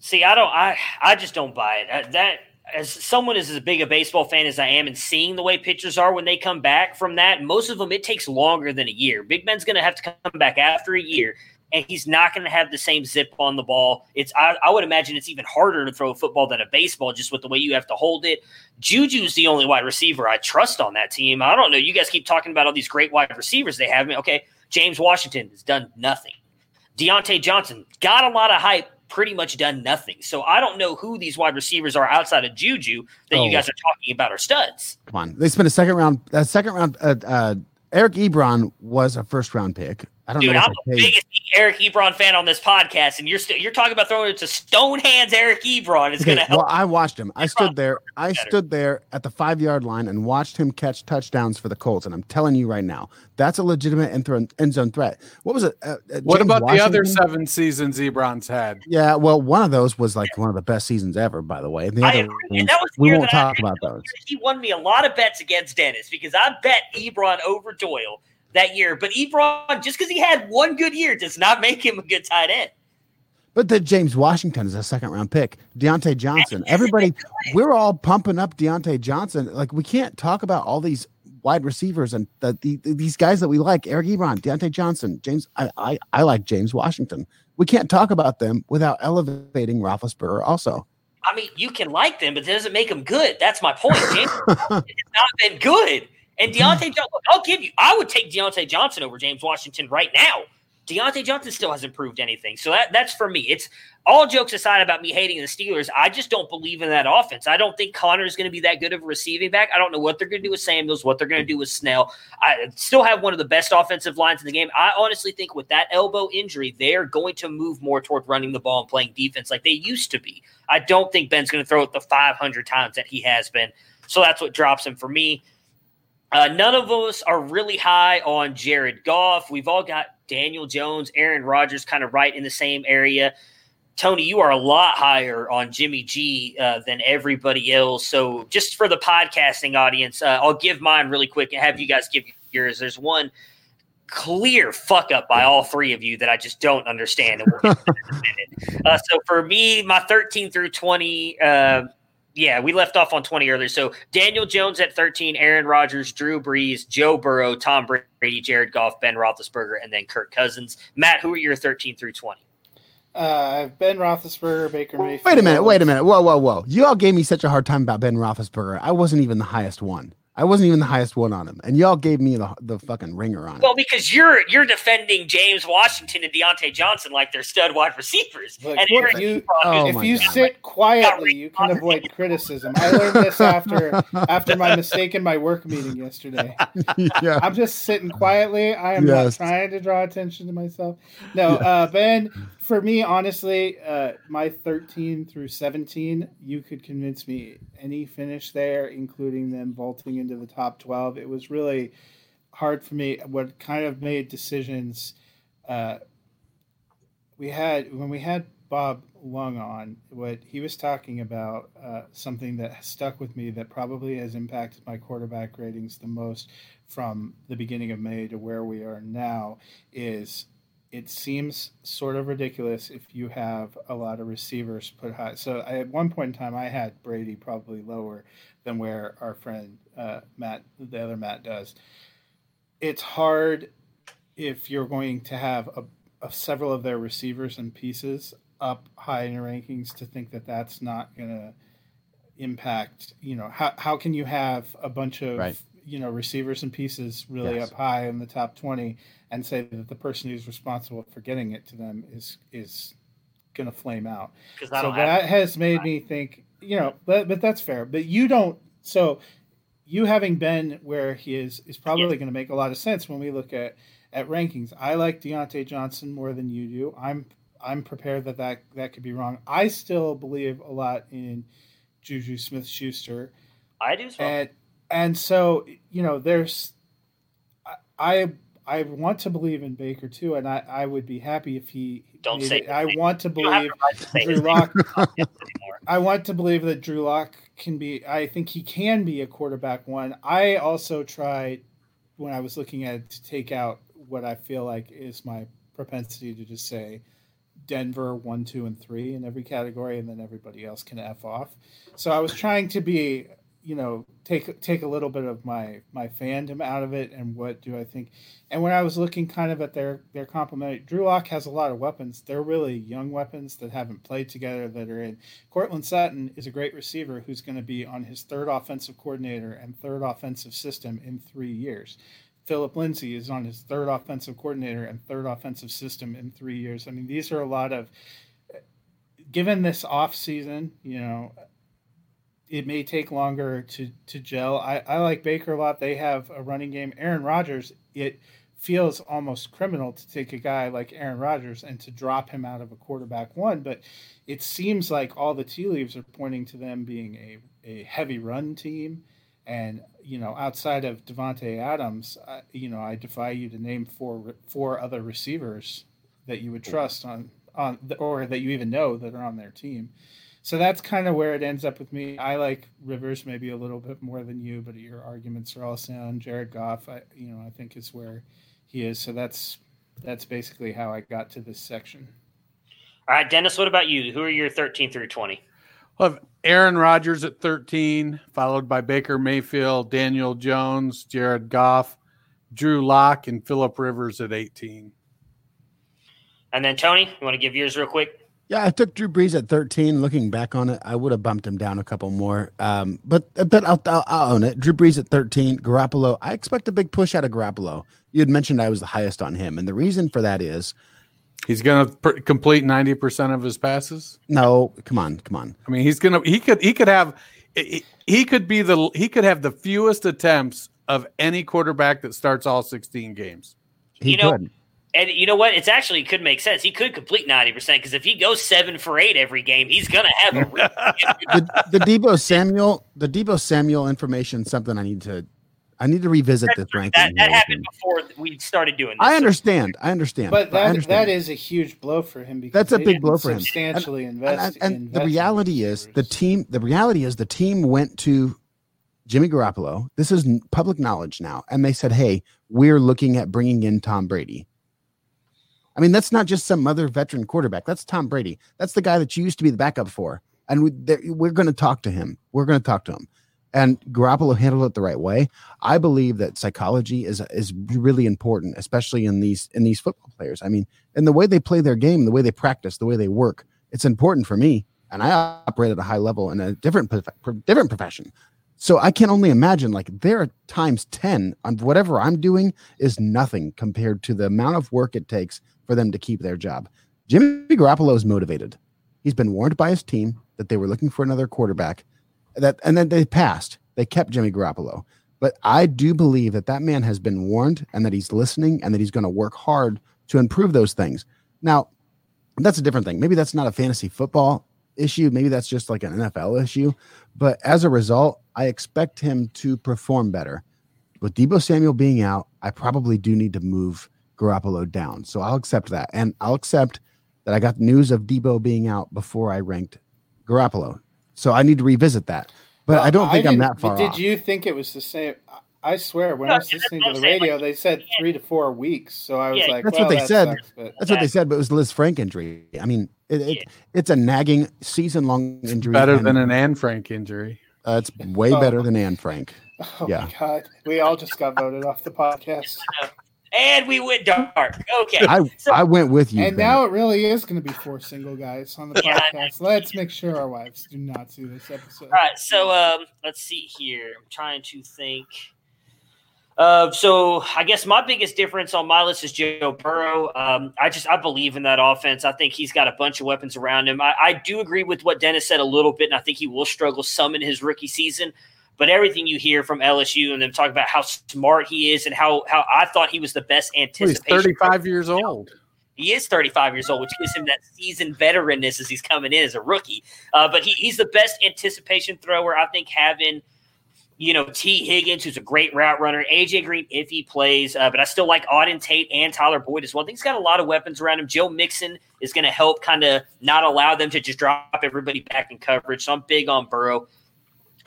See, I don't. I I just don't buy it. That as someone is as big a baseball fan as I am, and seeing the way pitchers are when they come back from that, most of them it takes longer than a year. Big Ben's going to have to come back after a year, and he's not going to have the same zip on the ball. It's I, I would imagine it's even harder to throw a football than a baseball, just with the way you have to hold it. Juju's the only wide receiver I trust on that team. I don't know. You guys keep talking about all these great wide receivers they have. Me. Okay, James Washington has done nothing. Diontae Johnson got a lot of hype, pretty much done nothing. So I don't know who these wide receivers are outside of Juju that Oh. you guys are talking about are studs. Come on. They spent a second round. A second round. Uh, uh, Eric Ebron was a first round pick. I don't Dude, know. I'm the I biggest Eric Ebron fan on this podcast, and you're still you're talking about throwing it to Stone Hands Eric Ebron is Okay, going to help. well, I watched him. I stood there. I stood there at the five yard line and watched him catch touchdowns for the Colts. And I'm telling you right now, that's a legitimate end, thro- end zone threat. What was it? Uh, uh, What James about the other seven seasons Ebron's had? Yeah, well, one of those was like one of the best seasons ever. By the way, the I other agree. ones, And that was we won't that I- talk about those. He won me a lot of bets against Dennis because I bet Ebron over Doyle that year. But Ebron, just because he had one good year, does not make him a good tight end. But the James Washington is a second round pick. Diontae Johnson. Everybody, we're all pumping up Diontae Johnson. Like we can't talk about all these wide receivers and the, the, these guys that we like. Eric Ebron, Diontae Johnson, James. I, I I like James Washington. We can't talk about them without elevating Roethlisberger. Also, I mean, you can like them, but it doesn't make them good. That's my point. James has not been good. And Diontae Johnson, I'll give you, I would take Diontae Johnson over James Washington right now. Diontae Johnson still hasn't proved anything. So that that's for me. It's all jokes aside about me hating the Steelers. I just don't believe in that offense. I don't think Conner is going to be that good of a receiving back. I don't know what they're going to do with Samuels, what they're going to do with Snell. I still have one of the best offensive lines in the game. I honestly think with that elbow injury, they're going to move more toward running the ball and playing defense like they used to be. I don't think Ben's going to throw it the 500 times that he has been. So that's what drops him for me. Uh, none of us are really high on Jared Goff. We've all got Daniel Jones, Aaron Rodgers kind of right in the same area. Tony, you are a lot higher on Jimmy G uh, than everybody else. So, just for the podcasting audience, uh, I'll give mine really quick and have you guys give yours. There's one clear fuck up by all three of you that I just don't understand. uh, so, for me, my 13 through 20, uh, yeah, we left off on 20 earlier. So Daniel Jones at 13, Aaron Rodgers, Drew Brees, Joe Burrow, Tom Brady, Jared Goff, Ben Roethlisberger, and then Kirk Cousins. Matt, who are your 13 through 20? Uh, Ben Roethlisberger, Baker Mayfield. Wait a minute, wait a minute. Whoa, whoa, whoa. You all gave me such a hard time about Ben Roethlisberger. I wasn't even the highest one. I wasn't even the highest one on him, and y'all gave me the, the fucking ringer on it. Well, because you're you're defending James Washington and Diontae Johnson like they're stud wide receivers. Look, and if you, oh if you God. sit quietly, you can avoid criticism. I learned this after after my mistake in my work meeting yesterday. yeah. I'm just sitting quietly. I am yes. not trying to draw attention to myself. No, yes. uh, Ben, for me, honestly, uh, my 13 through 17, you could convince me any finish there, including them vaulting into the top 12. It was really hard for me. What kind of made decisions? Uh, we had when we had Bob Lung on, what he was talking about, uh, something that stuck with me that probably has impacted my quarterback ratings the most from the beginning of May to where we are now is it seems sort of ridiculous if you have a lot of receivers put high. So I, at one point in time, I had Brady probably lower than where our friend uh, Matt, the other Matt, does. It's hard if you're going to have a, a, several of their receivers and pieces up high in your rankings to think that that's not going to impact. You know, how how can you have a bunch of right. You know receivers and pieces really yes. up high in the top twenty? and say that the person who's responsible for getting it to them is is going to flame out. So that has made me think, you know, but but that's fair. But you don't. So you having been where he is is probably yeah. going to make a lot of sense when we look at at rankings. I like Diontae Johnson more than you do. I'm I'm prepared that that that could be wrong. I still believe a lot in Juju Smith Schuster. I do. Well. And and so you know, there's I I want to believe in Baker too, and I, I would be happy if he. Don't say. I want to believe to Drew Lock. I want to believe that Drew Lock can be. I think he can be a quarterback one. I also tried when I was looking at it to take out what I feel like is my propensity to just say Denver one, two, and three in every category, and then everybody else can f off. So I was trying to be you know take take a little bit of my my fandom out of it and what do I think. And when I was looking kind of at their their complementary Drew Lock has a lot of weapons. They're really young weapons that haven't played together that are in. Courtland Sutton is a great receiver who's going to be on his third offensive coordinator and third offensive system in 3 years. Phillip Lindsay is on his third offensive coordinator and third offensive system in 3 years. I mean these are a lot of given this off season you know it may take longer to to gel. I, I like Baker a lot. They have a running game. Aaron Rodgers, it feels almost criminal to take a guy like Aaron Rodgers and to drop him out of a quarterback one, but it seems like all the tea leaves are pointing to them being a, a heavy run team. And you know, outside of Davante Adams, I, you know, I defy you to name four four other receivers that you would trust on on or that you even know that are on their team so that's kind of where it ends up with me. I like Rivers maybe a little bit more than you, but your arguments are all sound. Jared Goff, I you know, I think is where he is. So that's that's basically how I got to this section. All right, Dennis, what about you? Who are your 13 through 20? Well, have Aaron Rodgers at 13, followed by Baker Mayfield, Daniel Jones, Jared Goff, Drew Lock, and Philip Rivers at 18. And then Tony, you want to give yours real quick? Yeah, I took Drew Brees at 13. Looking back on it, I would have bumped him down a couple more. Um, but but I'll, I'll, I'll, own it. Drew Brees at 13. Garoppolo, I expect a big push out of Garoppolo. you had mentioned I was the highest on him, and the reason for that is He's going to pr- complete 90% of his passes. no, come on, come on. I mean, he's going to he could he could have he he could be the he could have the fewest attempts of any quarterback that starts all 16 games. He You know- could. And you know what? It's actually could make sense. He could complete ninety percent because if he goes seven for eight every game, he's gonna have a. The, the Deebo Samuel, the Deebo Samuel information, is something I need to, I need to revisit this ranking. that that happened before we started doing this. I understand. I understand. But I that understand. that is a huge blow for him because That's a big blow for him. Substantially And- invest. and, and invest the in reality is the team the reality is the team went to jimmy garoppolo this is public knowledge now and they said hey we're looking at bringing in tom brady i mean that's not just some other veteran quarterback. That's tom brady. That's the guy that you used to be the backup for. And we, we're going to talk to him. We're going to talk to him. And garoppolo handled it the right way. I believe that psychology is is really important especially in these in these football players. I mean and the way they play their game the way they practice the way they work it's important for me. And i operate at a high level in a different different profession. So i can only imagine like there are times 10 on whatever i'm doing is nothing compared to the amount of work it takes for them to keep their job jimmy garoppolo is motivated he's been warned by his team that they were looking for another quarterback that and then they passed they kept jimmy garoppolo but i do believe that that man has been warned and that he's listening and that he's going to work hard to improve those things now that's a different thing. Maybe that's not a fantasy football issue. Maybe that's just like an NFL issue. But as a result, I expect him to perform better. With Deebo Samuel being out, I probably do need to move Garoppolo down. So I'll accept that. And I'll accept that I got news of Deebo being out before I ranked Garoppolo. So I need to revisit that. But Well, I don't think I'm that far But did off. you think it was the same? I swear, when No, I was listening to the radio, like, they said three to four weeks. So I was Yeah, like, That's well, what they that said. sucks, but That's what they said, but it was Lisfranc injury. I mean, it, it, Yeah. it's a nagging season long injury. Better and, than an Anne Frank injury. uh, it's way Oh. better than Anne Frank. oh yeah. my god, we all just got voted off the podcast, and we went dark. Okay. I So- I went with you. and Ben. now it really is going to be four single guys on the Yeah. podcast. Let's make sure our wives do not see this episode. All right, so um, let's see here. I'm trying to think. Uh, so I guess my biggest difference on my list is Joe Burrow. Um, I just I believe in that offense. I think he's got a bunch of weapons around him. I, I do agree with what Dennis said a little bit, and I think he will struggle some in his rookie season. But everything you hear from LSU and them talk about how smart he is and how how I thought he was the best Well, he's anticipation. 35 years old. He is 35 years old, which gives him that seasoned veteranness as he's coming in as a rookie. Uh, but he, he's the best anticipation thrower. I think having, you know, Tee Higgins, who's a great route runner, AJ Green, if he plays, uh, but I still like Auden Tate and Tyler Boyd as well. I think he's got a lot of weapons around him. Joe Mixon is going to help kind of not allow them to just drop everybody back in coverage. So I'm big on Burrow.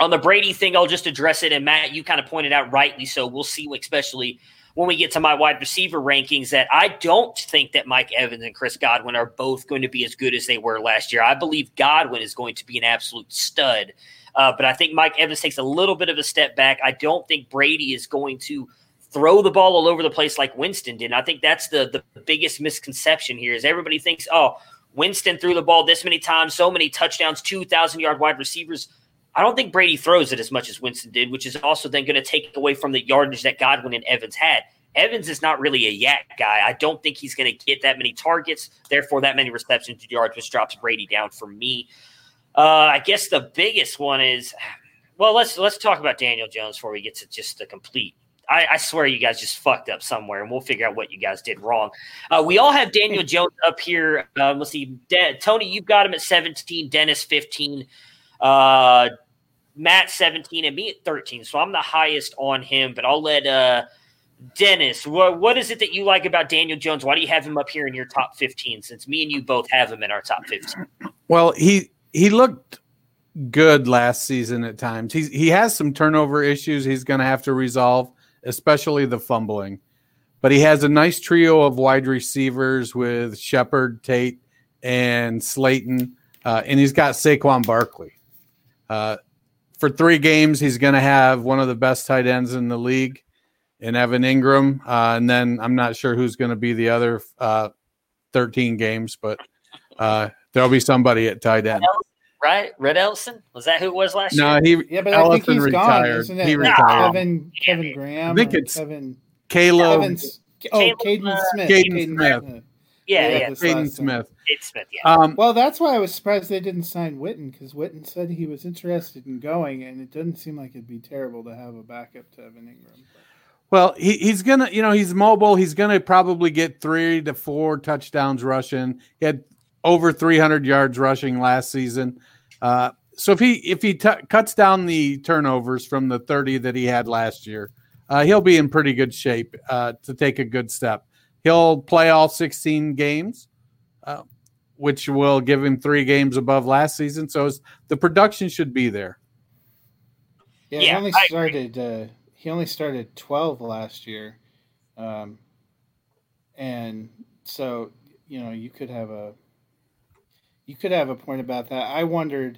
On the Brady thing, I'll just address it. And Matt, you kind of pointed out rightly so. We'll see, especially when we get to my wide receiver rankings, that I don't think that Mike Evans and Chris Godwin are both going to be as good as they were last year. I believe Godwin is going to be an absolute stud. Uh, but I think Mike Evans takes a little bit of a step back. I don't think Brady is going to throw the ball all over the place like Winston did. And I think that's the the biggest misconception here is everybody thinks, oh, Winston threw the ball this many times, so many touchdowns, 2,000 yard wide receivers. I don't think Brady throws it as much as Winston did, which is also then going to take away from the yardage that Godwin and Evans had. Evans is not really a YAC guy. I don't think he's going to get that many targets, therefore that many receptions to yards, which drops Brady down for me. Uh, I guess the biggest one is, well, let's let's talk about Daniel Jones before we get to just the complete. I, I swear you guys just fucked up somewhere, and we'll figure out what you guys did wrong. Uh, we all have Daniel Jones up here. Um, let's see, De- Tony, you've got him at seventeen. Dennis fifteen. Uh, Matt 17 and me at 13. So I'm the highest on him, but I'll let uh Dennis, what, what is it that you like about Daniel Jones? Why do you have him up here in your top 15 since me and you both have him in our top 15? Well, he he looked good last season at times. He's he has some turnover issues he's going to have to resolve, especially the fumbling. But he has a nice trio of wide receivers with Shepard, Tate, and Slayton, uh, and he's got Saquon Barkley. Uh, for three games, he's going to have one of the best tight ends in the league, in Evan Engram, uh, and then I'm not sure who's going to be the other uh, 13 games, but uh, there'll be somebody at tight end. Right? Rhett Ellison? Was that who it was last No, year? No, he Yeah, but I think he's retired. gone, isn't it? He retired. Kevin, Kevin Graham. I think it's- Kevin. Caleb, Evans. Oh, Caleb, Kaden uh, Smith. Kaden Smith. Smith. Yeah, Yeah, yeah. this Kaden. Smith. Kate Smith, yeah. Um, Well, that's why I was surprised they didn't sign Witten because Witten said he was interested in going, and it doesn't seem like it'd be terrible to have a backup to Evan Engram. Well, he, he's gonna, you know, he's mobile. He's gonna probably get three to four touchdowns rushing. He had over 300 yards rushing last season. Uh, so if he if he t- cuts down the turnovers from the 30 that he had last year, uh, he'll be in pretty good shape uh, to take a good step. He'll play all 16 games, uh, which will give him three games above last season. So it's, the production should be there. Yeah, he only I started. Uh, he only started twelve last year, um, and so you know you could have a you could have a point about that. I wondered.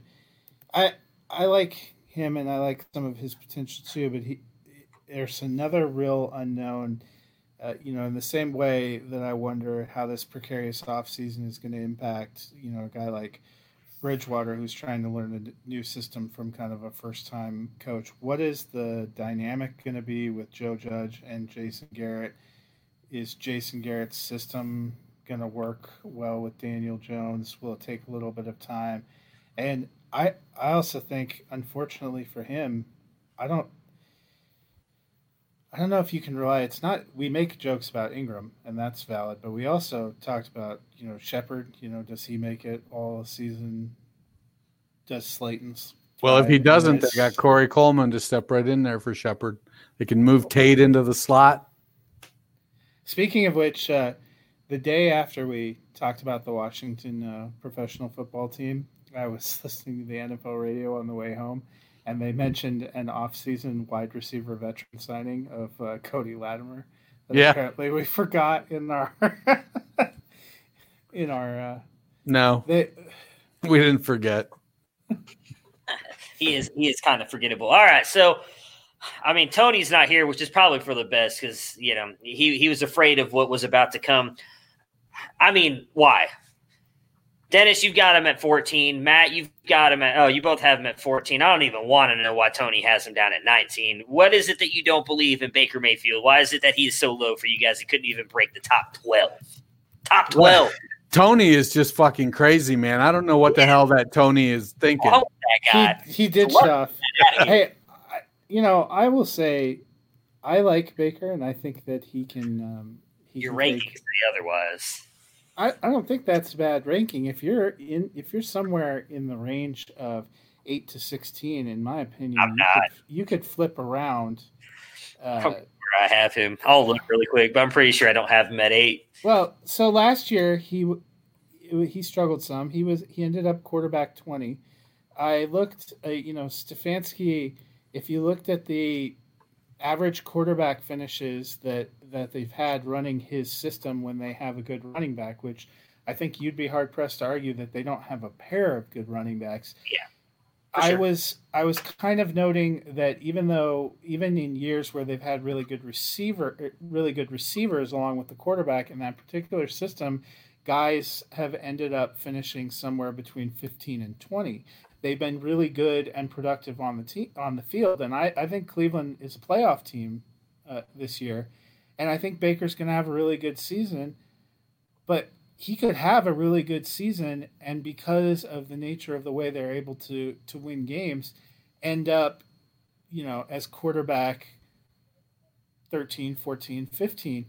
I I like him and I like some of his potential too, but he there's another real unknown. Uh, you know, in the same way that I wonder how this precarious offseason is going to impact, you know, a guy like Bridgewater who's trying to learn a new system from kind of a first time coach. What is the dynamic going to be with Joe Judge and Jason Garrett? Is Jason Garrett's system going to work well with Daniel Jones? Will it take a little bit of time? And I I also think unfortunately for him, I don't I don't know if you can rely. It's not. We make jokes about Engram, and that's valid. But we also talked about, you know, Shepard. You know, does he make it all season? Does Slayton's? Well, if he doesn't, they got Corey Coleman to step right in there for Shepard. They can move Tate into the slot. Speaking of which, uh, the day after we talked about the Washington uh, professional football team, I was listening to the NFL radio on the way home, and they mentioned an off-season wide receiver veteran signing of uh, Cody Latimer. That Yeah. apparently we forgot in our in our uh, No, they, we didn't forget. he is he is kind of forgettable. All right, so I mean Tony's not here, which is probably for the best because you know he he was afraid of what was about to come. I mean, why? Dennis, you've got him at 14. Matt, you've got him at oh, you both have him at 14. I don't even want to know why Tony has him down at 19. What is it that you don't believe in Baker Mayfield? Why is it that he is so low for you guys? He couldn't even break the top 12. Top 12. Tony is just fucking crazy, man. I don't know what the hell that Tony is thinking. Oh, that guy. he, he did What? stuff. hey, I, you know, I will say, I like Baker, and I think that he can. Um, he Your can rankings take- say otherwise. I, I don't think that's bad ranking. If you're in, if you're somewhere in the range of eight to sixteen, in my opinion, I'm you not. could, you could flip around. Uh, Where I have him. I'll look really quick, but I'm pretty sure I don't have him at eight. well, so last year he he struggled some. He was he ended up quarterback twenty. I looked, uh, you know, Stefanski. If you looked at the average quarterback finishes that that they've had running his system when they have a good running back, which I think you'd be hard pressed to argue that they don't have a pair of good running backs. Yeah, I sure. was I was kind of noting that even though even in years where they've had really good receiver er, really good receivers along with the quarterback in that particular system, guys have ended up finishing somewhere between 15 and 20. They've been really good and productive on the team on the field, and I, I think Cleveland is a playoff team uh, this year, and I think Baker's going to have a really good season, but he could have a really good season, and because of the nature of the way they're able to to win games, end up, you know, as quarterback 13, 14, 15.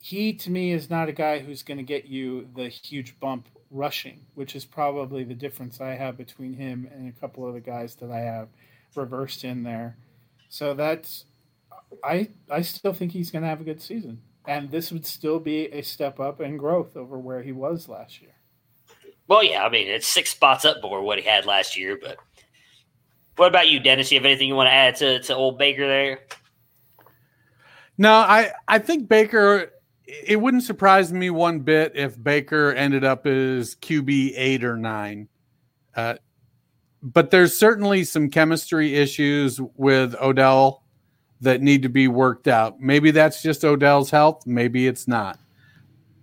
He to me is not a guy who's going to get you the huge bump rushing, which is probably the difference I have between him and a couple of the guys that I have reversed in there. So that's I I still think he's going to have a good season, and this would still be a step up in growth over where he was last year. Well, yeah, I mean, it's six spots up over what he had last year, but what about you, Dennis? You have anything you want to add to, to old Baker there? No, I I think Baker. It wouldn't surprise me one bit if Baker ended up as QB eight or nine. Uh, but there's certainly some chemistry issues with Odell that need to be worked out. Maybe that's just Odell's health. Maybe it's not.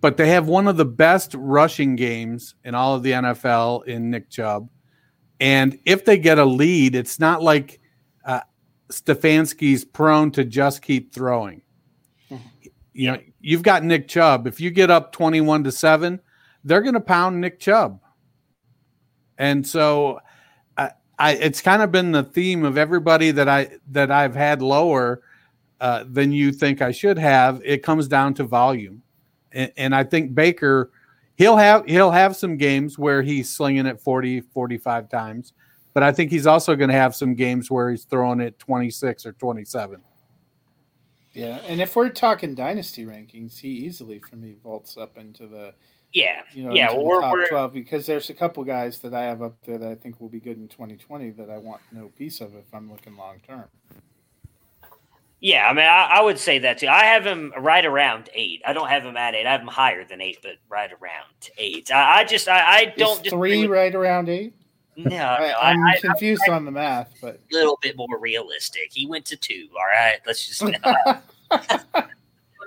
But they have one of the best rushing games in all of the NFL in Nick Chubb. And if they get a lead, it's not like uh, Stefanski's prone to just keep throwing. You know, you've got Nick Chubb. If you get up 21 to 7, they're going to pound Nick Chubb. And so I, I, it's kind of been the theme of everybody that I that I've had lower uh, than you think I should have. It comes down to volume. And, and I think Baker he'll have he'll have some games where he's slinging it 40 45 times, but I think he's also going to have some games where he's throwing it 26 or 27. Yeah, and if we're talking dynasty rankings, he easily for me vaults up into the yeah, you know yeah. the We're, top we're, twelve because there's a couple guys that I have up there that I think will be good in 2020 that I want no piece of if I'm looking long term. yeah. I mean, I, I would say that too. I have him right around eight. I don't have him at eight. I have him higher than eight, but right around eight. I, I just I, I don't Is three right around eight. No, no, I, I, I'm I, confused on the math, but a little bit more realistic. He went to two. All right, let's just.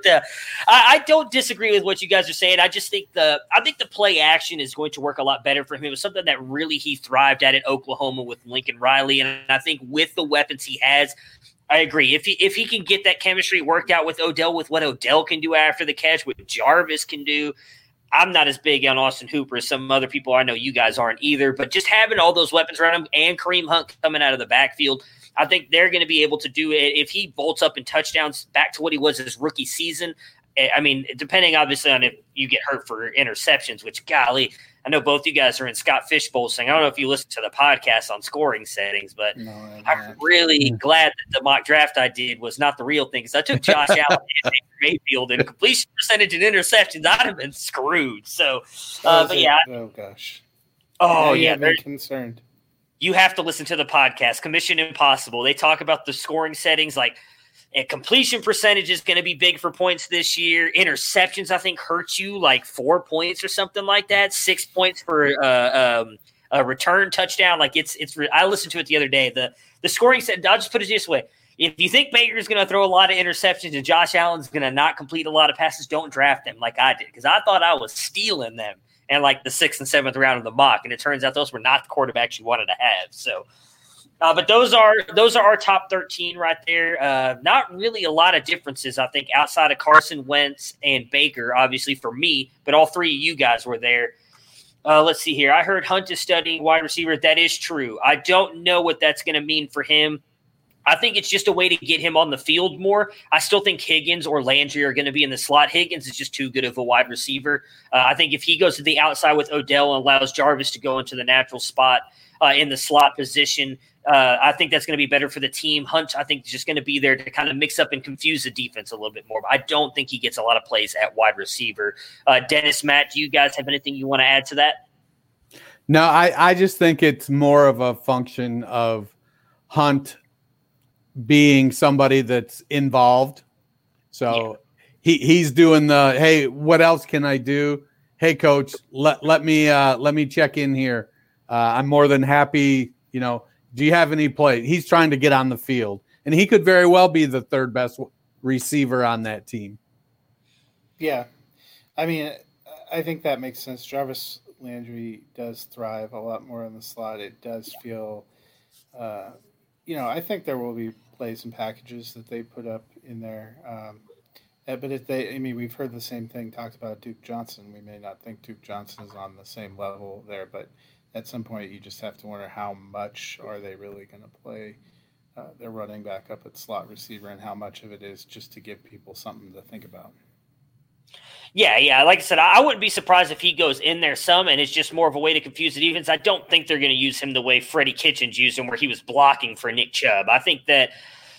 Uh, I, I don't disagree with what you guys are saying. I just think the I think the play action is going to work a lot better for him. It was something that really he thrived at at Oklahoma with Lincoln Riley, and I think with the weapons he has, I agree. If he if he can get that chemistry worked out with Odell, with what Odell can do after the catch, what Jarvis can do. I'm not as big on Austin Hooper as some other people I know you guys aren't either, but just having all those weapons around him and Kareem Hunt coming out of the backfield, I think they're going to be able to do it. If he bolts up in touchdowns back to what he was his rookie season, I mean, depending obviously on if you get hurt for interceptions, which golly, I know both you guys are in Scott Fish Bowl saying, I don't know if you listen to the podcast on scoring settings, but no, I'm really glad that the mock draft I did was not the real thing because I took Josh Allen and Mayfield and completion percentage and interceptions. I'd have been screwed. So, uh, but yeah, oh gosh. oh yeah, me concerned. you have to listen to the podcast commission impossible they talk about the scoring settings like and completion percentage is going to be big for points this year. Interceptions i think hurt you like four points or something like that. Six points for uh, um, a return touchdown. Like it's it's re- i listened to it the other day. The the scoring set i'll just put it this way. If you think Baker's going to throw a lot of interceptions and Josh Allen's going to not complete a lot of passes, don't draft them like I did because I thought I was stealing them and like the sixth and seventh round of the mock, and it turns out those were not the quarterbacks you wanted to have. So, uh, but those are those are our top thirteen right there. Uh, not really a lot of differences, I think, outside of Carson Wentz and Baker, obviously for me, but all three of you guys were there. Uh, let's see here. I heard Hunt is studying wide receiver. That is true. I don't know what that's going to mean for him. I think it's just a way to get him on the field more. I still think Higgins or Landry are going to be in the slot. Higgins is just too good of a wide receiver. Uh, I think if he goes to the outside with Odell and allows Jarvis to go into the natural spot uh, in the slot position, uh, I think that's going to be better for the team. Hunt, I think, is just going to be there to kind of mix up and confuse the defense a little bit more. But I don't think he gets a lot of plays at wide receiver. Uh, Dennis, Matt, do you guys have anything you want to add to that? No, I, I just think it's more of a function of Hunt being somebody that's involved. So he, he's doing the hey, what else can I do? Hey coach, let let me uh let me check in here. Uh, I'm more than happy, you know. Do you have any play? He's trying to get on the field. And he could very well be the third best receiver on that team. Yeah, I mean, I think that makes sense. Jarvis Landry does thrive a lot more in the slot. It does feel, uh, you know, I think there will be plays and packages that they put up in there. Um, uh, but if they, I mean, we've heard the same thing talked about Duke Johnson. We may not think Duke Johnson is on the same level there, but at some point you just have to wonder how much are they really going to play uh, their running back up at slot receiver and how much of it is just to give people something to think about. Yeah, yeah. Like I said, I wouldn't be surprised if he goes in there some, and it's just more of a way to confuse the defense. I don't think they're going to use him the way Freddie Kitchens used him, where he was blocking for Nick Chubb. I think that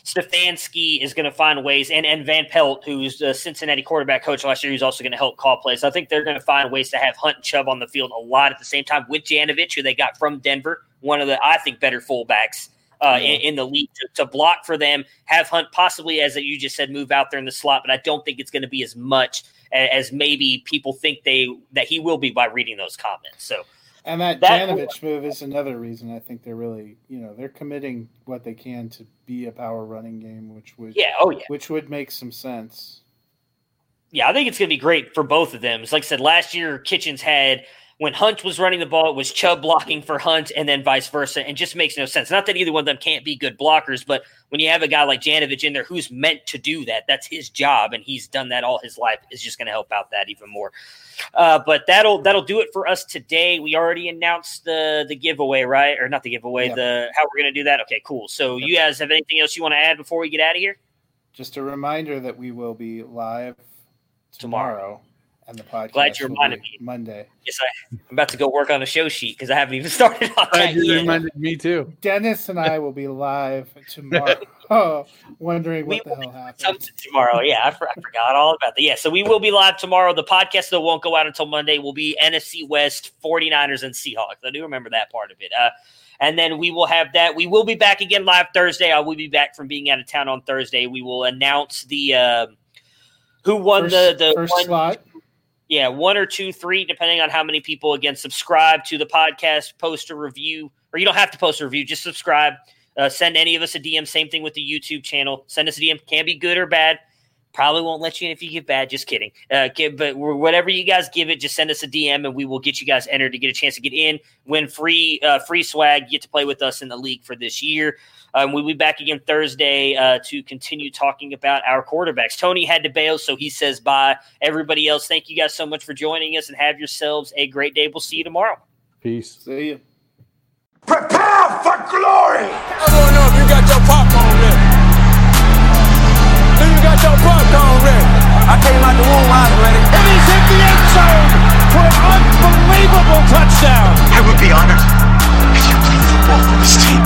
Stefanski is going to find ways, and and Van Pelt, who's the Cincinnati quarterback coach last year, who's also going to help call plays. I think they're going to find ways to have Hunt and Chubb on the field a lot at the same time with Janovich, who they got from Denver, one of the I think better fullbacks uh, in, in the league to, to block for them. Have Hunt possibly, as you just said, move out there in the slot, but I don't think it's going to be as much a- as maybe people think they that he will be by reading those comments. So And that, That- Janovich move is another reason I think they're really, you know, they're committing what they can to be a power running game, which would, yeah, oh yeah. which would make some sense. Yeah, I think it's going to be great for both of them. It's like I said, last year Kitchens had when Hunt was running the ball, it was Chubb blocking for Hunt and then vice versa. And just makes no sense. Not that either one of them can't be good blockers, but when you have a guy like Janovich in there who's meant to do that, that's his job. And he's done that all his life, is just going to help out that even more. Uh, but that'll that'll do it for us today. We already announced the the giveaway, right? Or not the giveaway, the how we're going to do that. Okay, cool. So you guys have anything else you want to add before we get out of here? Just a reminder that we will be live Tomorrow. tomorrow, and the podcast. Glad you will reminded me. Monday. Yes, I, I'm about to go work on a show sheet because I haven't even started on that Glad you yet. reminded me too. Dennis and I will be live tomorrow, oh, wondering We what the hell happened. Something tomorrow. Yeah, I, for- I forgot all about that. Yeah, so we will be live tomorrow. The podcast that won't go out until Monday will be NFC West, 49ers, and Seahawks. I do remember that part of it. Uh, and then we will have that. We will be back again live Thursday. I will be back from being out of town on Thursday. We will announce the uh, who won First, the the first one, slot. Yeah, one or two, three, depending on how many people again subscribe to the podcast, post a review, or you don't have to post a review, just subscribe. Uh, send any of us a DM. Same thing with the YouTube channel. Send us a DM. Can be good or bad. Probably won't let you in if you give bad. Just kidding. Uh, give, but whatever you guys give it, just send us a DM and we will get you guys entered to get a chance to get in, win free uh, free swag, get to play with us in the league for this year. Um, we'll be back again Thursday uh, to continue talking about our quarterbacks. Tony had to bail, so he says bye. Everybody else, thank you guys so much for joining us and have yourselves a great day. We'll see you tomorrow. Peace. See you. Prepare for glory! I don't know if you got your popcorn ready. Do you got your popcorn ready? I came out the womb, I was ready. And he's hit the end zone for an unbelievable touchdown. I would be honored